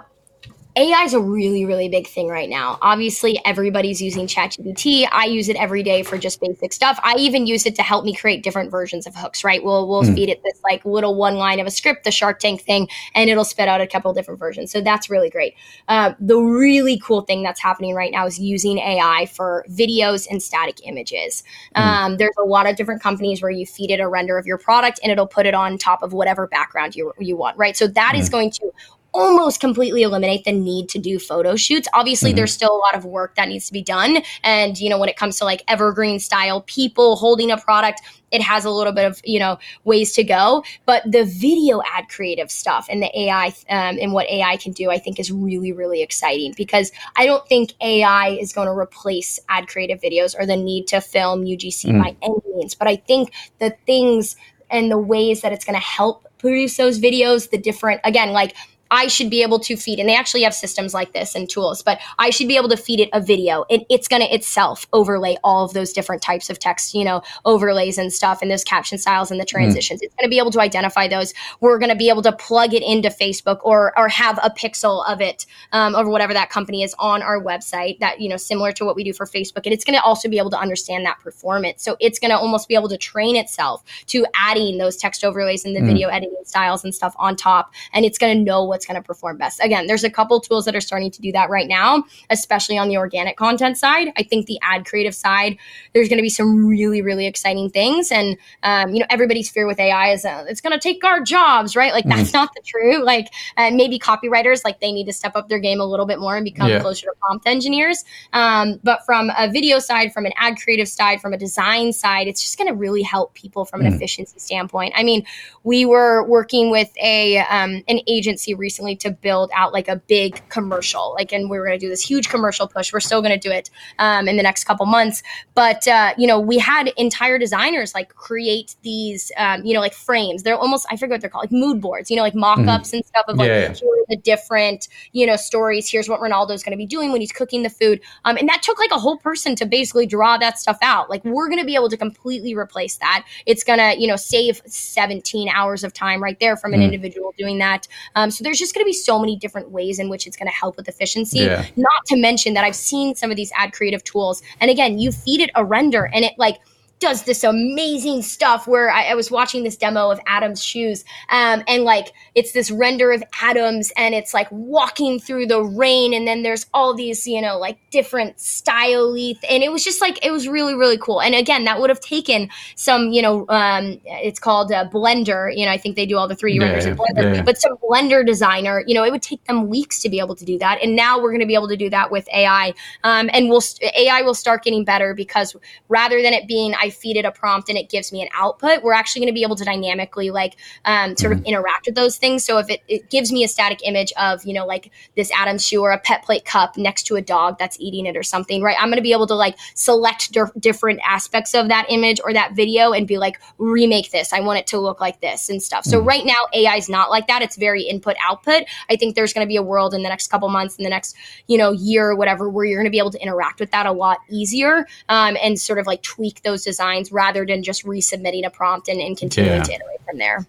AI is a really, really big thing right now. Obviously, everybody's using ChatGPT. I use it every day for just basic stuff. I even use it to help me create different versions of hooks, right? We'll we'll mm. feed it this like little one line of a script, the Shark Tank thing, and it'll spit out a couple different versions. So that's really great. Uh, the really cool thing that's happening right now is using AI for videos and static images. Mm. Um, there's a lot of different companies where you feed it a render of your product and it'll put it on top of whatever background you you want, right? So that mm. is going to almost completely eliminate the need to do photo shoots. Obviously, mm-hmm. there's still a lot of work that needs to be done. And, you know, when it comes to like evergreen style people holding a product, it has a little bit of, you know, ways to go. But the video ad creative stuff and the AI um, and what AI can do, I think is really, really exciting because I don't think AI is going to replace ad creative videos or the need to film UGC mm. by any means. But I think the things and the ways that it's going to help produce those videos, the different, again, like I should be able to feed, and they actually have systems like this and tools, but I should be able to feed it a video and it's going to itself overlay all of those different types of text, you know, overlays and stuff and those caption styles and the mm. transitions. Mm. It's going to be able to identify those. We're going to be able to plug it into Facebook or, or have a pixel of it um, or whatever that company is on our website that, you know, similar to what we do for Facebook. And it's going to also be able to understand that performance. So it's going to almost be able to train itself to adding those text overlays and the mm. video editing styles and stuff on top. And it's going to know what what's going to perform best. Again, there's a couple tools that are starting to do that right now, especially on the organic content side. I think the ad creative side, there's going to be some really, really exciting things. And, um, you know, everybody's fear with AI is uh, it's going to take our jobs, right? Like, that's mm-hmm. not the truth. Like, uh, maybe copywriters, like, they need to step up their game a little bit more and become yeah. closer to prompt engineers. Um, but from a video side, from an ad creative side, from a design side, it's just going to really help people from an mm. efficiency standpoint. I mean, we were working with a um, an agency recently recently to build out like a big commercial. Like, and we were going to do this huge commercial push. We're still going to do it um, in the next couple months. But, uh, you know, we had entire designers like create these, um, you know, like frames. They're almost, I forget what they're called, like mood boards, you know, like mock ups mm-hmm. and stuff of like, yeah, yeah. here are the different, you know, stories. Here's what Renaldo's going to be doing when he's cooking the food. Um, and that took like a whole person to basically draw that stuff out. Like, we're going to be able to completely replace that. It's going to, you know, save 17 hours of time right there from an mm. individual doing that. Um, so there's just going to be so many different ways in which it's going to help with efficiency. Yeah. Not to mention that I've seen some of these ad creative tools. And again, you feed it a render and it like does this amazing stuff where I, I, was watching this demo of Adam's shoes, um, and like it's this render of Adams, and it's like walking through the rain, and then there's all these, you know, like different style and it was just like it was really really cool. And again, that would have taken some, you know, um, it's called a Blender. You know, I think they do all the 3D yeah, renders in Blender, yeah. but some Blender designer, you know, it would take them weeks to be able to do that, and now we're going to be able to do that with AI, um, and we'll AI will start getting better because rather than it being I feed it a prompt and it gives me an output, we're actually going to be able to dynamically like um, sort mm-hmm. of interact with those things. So if it, it gives me a static image of, you know, like this Adam's shoe or a PetPlate cup next to a dog that's eating it or something, right? I'm going to be able to like select di- different aspects of that image or that video and be like, remake this. I want it to look like this and stuff. So mm-hmm. right now, AI is not like that. It's very input output. I think there's going to be a world in the next couple months, in the next, you know, year or whatever, where you're going to be able to interact with that a lot easier um, and sort of like tweak those designs designs rather than just resubmitting a prompt and, and continuing yeah. to iterate from there.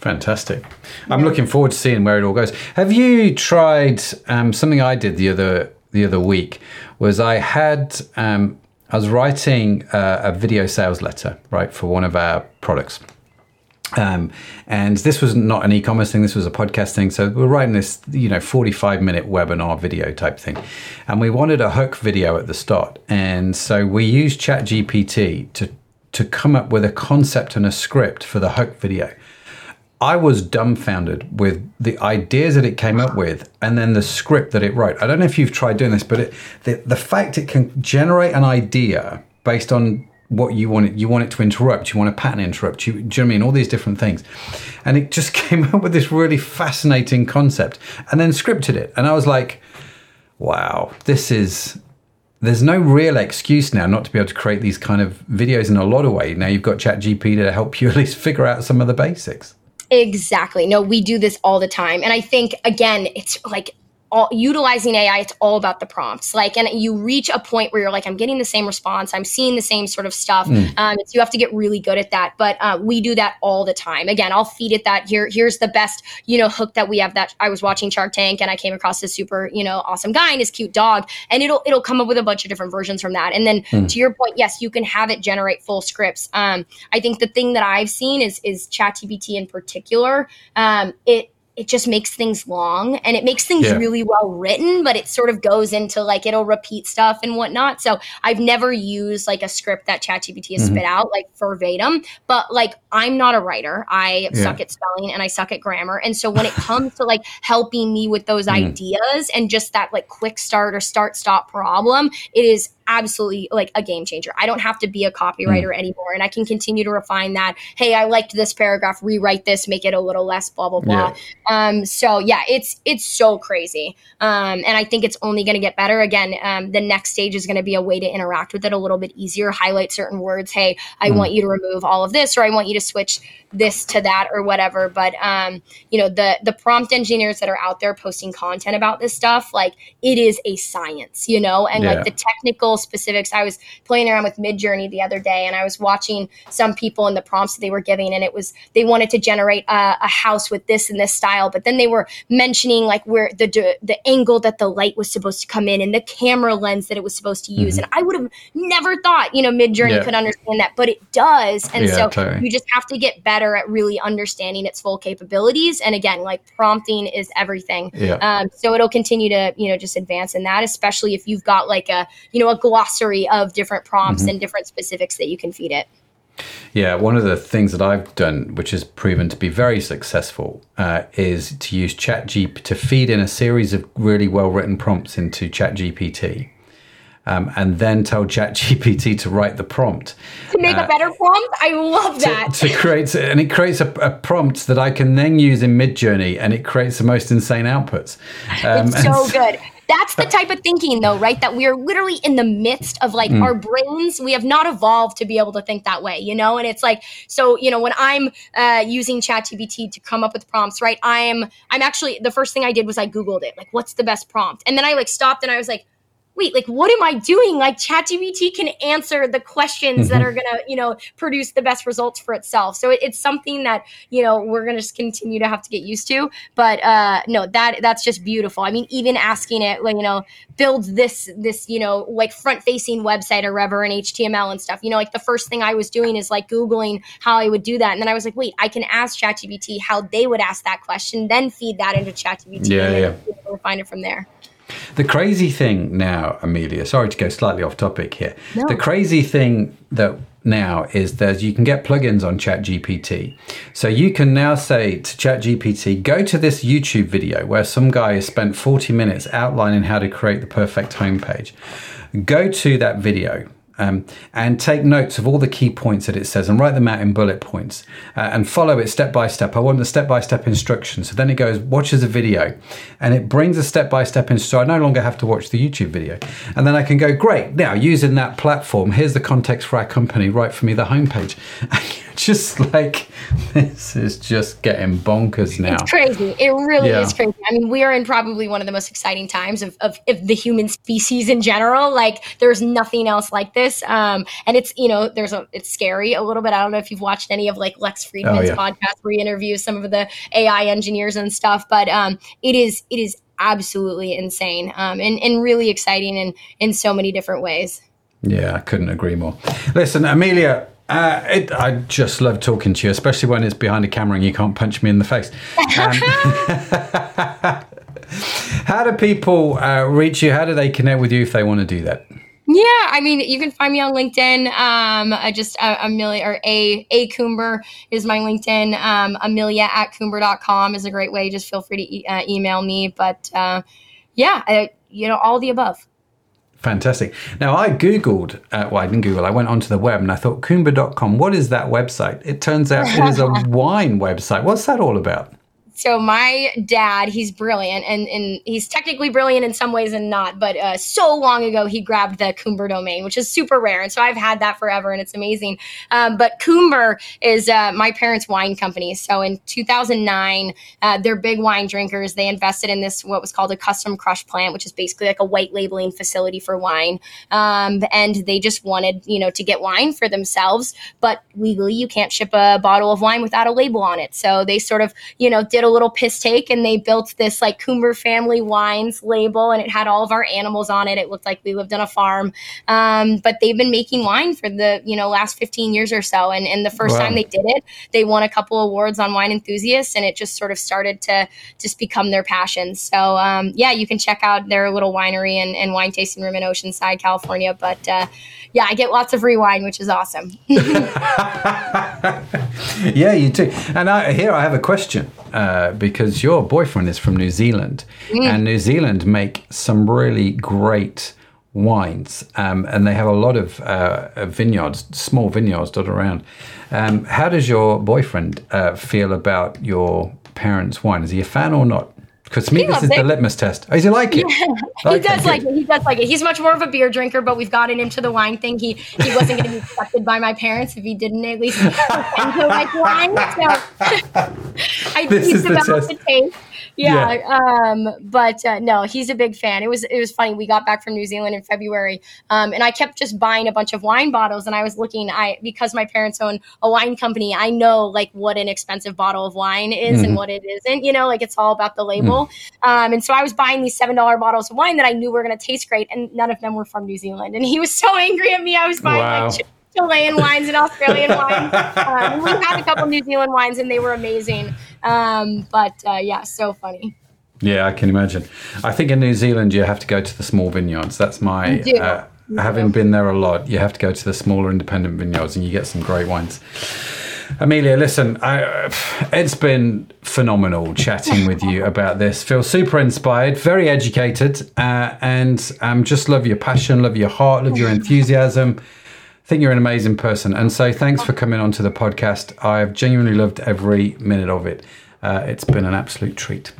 Fantastic. I'm yeah. looking forward to seeing where it all goes. Have you tried um, something I did the other the other week? Was I had um, I was writing a, a video sales letter right for one of our products um, and this was not an e-commerce thing. This was a podcast thing. So we're writing this, you know, 45 minute webinar video type thing. And we wanted a hook video at the start. And so we used ChatGPT to, to come up with a concept and a script for the hook video. I was dumbfounded with the ideas that it came up with and then the script that it wrote. I don't know if you've tried doing this, but it, the, the fact it can generate an idea based on what you want it you want it to interrupt you want a pattern interrupt you do you know what I mean? All these different things. And it just (laughs) came up with this really fascinating concept and then scripted it. And I was like wow this is there's no real excuse now not to be able to create these kind of videos in a lot of ways now you've got ChatGPT to help you (laughs) at least figure out some of the basics. Exactly. No we do this all the time. And i think again it's like all, utilizing AI, it's all about the prompts. Like, and you reach a point where you're like, I'm getting the same response, I'm seeing the same sort of stuff. Mm. Um, you have to get really good at that. But uh, we do that all the time. Again, I'll feed it that here. Here's the best, you know, hook that we have. That I was watching Shark Tank and I came across this super, you know, awesome guy and his cute dog, and it'll it'll come up with a bunch of different versions from that. And then mm. to your point, yes, you can have it generate full scripts. Um, I think the thing that I've seen is is ChatGPT in particular. Um, it it just makes things long and it makes things Yeah. really well written, but it sort of goes into like it'll repeat stuff and whatnot. So I've never used like a script that ChatGPT has Mhm. spit out like verbatim, but like I'm not a writer. I Yeah. suck at spelling and I suck at grammar. And so when it comes to like helping me with those Mm. ideas and just that like quick start or start stop problem, it is absolutely like a game changer. I don't have to be a copywriter Mm. anymore and I can continue to refine that. Hey, I liked this paragraph, rewrite this, make it a little less blah blah blah. Um so yeah, it's it's so crazy. Um and I think it's only going to get better again. Um the next stage is going to be a way to interact with it a little bit easier, highlight certain words, hey, I Mm. want you to remove all of this or I want you to switch this to that or whatever, but um you know, the the prompt engineers that are out there posting content about this stuff, like it is a science, you know, and Yeah. like the technical specifics. I was playing around with Midjourney the other day, and I was watching some people and the prompts that they were giving, and it was they wanted to generate a, a house with this and this style, but then they were mentioning like where the the angle that the light was supposed to come in and the camera lens that it was supposed to use, Mhm. and I would have never thought you know Midjourney Yeah. could understand that, but it does, and Yeah, so totally. you just have to get better at really understanding its full capabilities. And again, like prompting is everything. Yeah. Um, so it'll continue to, you know, just advance in that, especially if you've got like a, you know, a glossary of different prompts Mhm. and different specifics that you can feed it. Yeah, one of the things that I've done, which has proven to be very successful, uh, is to use ChatGPT to feed in a series of really well written prompts into ChatGPT, um, and then tell ChatGPT to write the prompt To make Uh, a better prompt, I love that. to create, and it creates a, a prompt that I can then use in Midjourney, and it creates the most insane outputs. (laughs) Um, it's so (laughs) good. That's the type of thinking, though, right? That we are literally in the midst of like Mm. our brains. We have not evolved to be able to think that way, you know. And it's like, so you know, when I'm uh, using ChatGPT to come up with prompts, right? I'm, I'm actually the first thing I did was I googled it, like, what's the best prompt? And then I like stopped and I was like, wait, like, what am I doing? Like, ChatGPT can answer the questions that Mhm. are gonna, you know, produce the best results for itself. So it, it's something that you know we're gonna just continue to have to get used to. But uh, no, that that's just beautiful. I mean, even asking it, like, you know, build this this you know like front facing website or whatever in HTML and stuff. You know, like the first thing I was doing is like googling how I would do that, and then I was like, wait, I can ask ChatGPT how they would ask that question, then feed that into ChatGPT. Yeah, and yeah. to refine it from there. The crazy thing now, Amelia, sorry to go slightly off topic here. No. The crazy thing that now is that you can get plugins on ChatGPT. So you can now say to ChatGPT, go to this YouTube video where some guy has spent 40 minutes outlining how to create the perfect homepage. Go to that video. Um, and take notes of all the key points that it says and write them out in bullet points uh, and follow it step by step. I want the step by step instructions. So then it goes, watches a video and it brings a step by step instruction. So I no longer have to watch the YouTube video. And then I can go, great, now using that platform, here's the context for our company, write for me the homepage. (laughs) (laughs) just like, this is just getting bonkers now. It's crazy. It really Yeah. is crazy. I mean, we are in probably one of the most exciting times of, of, of the human species in general. Like, there's nothing else like this. Um, and it's, you know, there's a, it's scary a little bit. I don't know if you've watched any of like Lex Fridman's Oh, yeah. podcast where he interviews some of the AI engineers and stuff, but um, it is, it is absolutely insane um, and, and really exciting in, in so many different ways. Yeah, I couldn't agree more. Listen, Amelia, uh, it, I just love talking to you, especially when it's behind a camera and you can't punch me in the face. Um, (laughs) how do people uh, reach you? How do they connect with you if they want to do that? Yeah, I mean, you can find me on LinkedIn. Um, I just uh, Amelia or a a Coomber is my LinkedIn. Um, Amelia at Coomber.com is a great way. Just feel free to e- uh, email me. But uh, yeah, I, you know, all the above. Fantastic. Now, I Googled, uh, well, I didn't Google, I went onto the web and I thought, Coomber.com, what is that website? It turns out it is a (laughs) wine website. What's that all about? So my dad, he's brilliant, and, and he's technically brilliant in some ways and not. But uh, so long ago, he grabbed the Coomber domain, which is super rare, and so I've had that forever, and it's amazing. Um, but Coomber is uh, my parents' wine company. So in 2009, uh, they're big wine drinkers. They invested in this what was called a custom crush plant, which is basically like a white labeling facility for wine. Um, and they just wanted, you know, to get wine for themselves, but legally you can't ship a bottle of wine without a label on it. So they sort of, you know, did a little piss take and they built this like Coomber Family Wines label and it had all of our animals on it. It looked like we lived on a farm. Um, but they've been making wine for the, you know, last 15 years or so. And, and the first wow. time they did it, they won a couple awards on Wine Enthusiasts and it just sort of started to just become their passion. So, um, yeah, you can check out their little winery and, and wine tasting room in Oceanside, California. But uh, yeah, I get lots of rewind, which is awesome. (laughs) yeah, you do. And I, here I have a question uh, because your boyfriend is from New Zealand, mm. and New Zealand make some really great wines, um, and they have a lot of uh, vineyards, small vineyards dotted around. Um, how does your boyfriend uh, feel about your parents' wine? Is he a fan or not? Because to me, this is it. the litmus test. Oh, does he like it? (laughs) Yeah. Like he does like it. He does like it. He's much more of a beer drinker, but we've gotten him to the wine thing. He he wasn't going to be accepted by my parents if he didn't at least like wine. So (laughs) (laughs) I this he's about the, the taste yeah, yeah. Um, but uh, no, he's a big fan. It was it was funny. We got back from New Zealand in February, um, and I kept just buying a bunch of wine bottles. And I was looking, I because my parents own a wine company, I know like what an expensive bottle of wine is mm-hmm. and what it isn't. You know, like it's all about the label. Mm. Um, and so I was buying these seven dollar bottles of wine that I knew were going to taste great, and none of them were from New Zealand. And he was so angry at me. I was buying wow. like. Chilean wines and Australian (laughs) wines. Um, we had a couple New Zealand wines and they were amazing. Um, but uh, yeah, so funny. Yeah, I can imagine. I think in New Zealand you have to go to the small vineyards. That's my uh, having been there a lot. You have to go to the smaller independent vineyards, and you get some great wines. Amelia, listen, I, it's been phenomenal chatting with you (laughs) about this. Feel super inspired, very educated, uh, and um, just love your passion, love your heart, love your (laughs) enthusiasm think you're an amazing person. And so thanks for coming onto the podcast. I've genuinely loved every minute of it. Uh, it's been an absolute treat.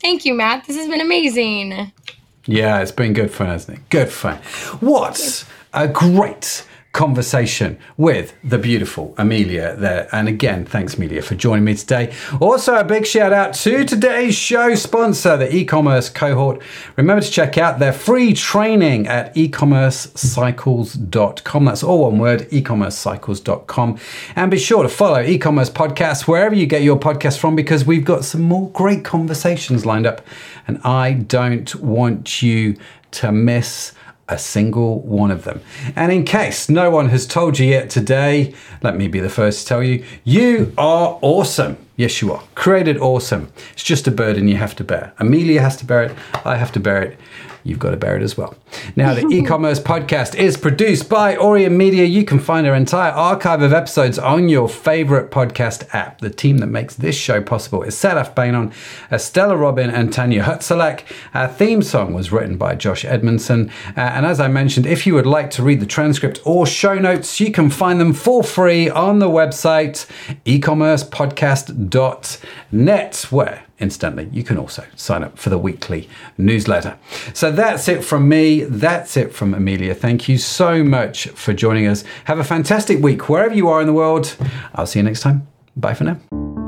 Thank you, Matt. This has been amazing. Yeah, it's been good fun, hasn't it? Good fun. What a great conversation with the beautiful Amelia there. And again, thanks, Amelia, for joining me today. Also, a big shout out to today's show sponsor, the e commerce cohort. Remember to check out their free training at ecommercecycles.com. That's all one word, ecommercecycles.com. And be sure to follow e commerce podcasts wherever you get your podcast from because we've got some more great conversations lined up. And I don't want you to miss a single one of them. And in case no one has told you yet today, let me be the first to tell you you are awesome. Yes, you are. Created awesome. It's just a burden you have to bear. Amelia has to bear it. I have to bear it you've got to bear it as well. Now, the e commerce podcast is produced by Orion Media. You can find our entire archive of episodes on your favorite podcast app. The team that makes this show possible is Sadaf Bainon, Estella Robin, and Tanya Hutzalek. Our theme song was written by Josh Edmundson. Uh, and as I mentioned, if you would like to read the transcript or show notes, you can find them for free on the website ecommercepodcast.net, where instantly. You can also sign up for the weekly newsletter. So that's it from me. That's it from Amelia. Thank you so much for joining us. Have a fantastic week wherever you are in the world. I'll see you next time. Bye for now.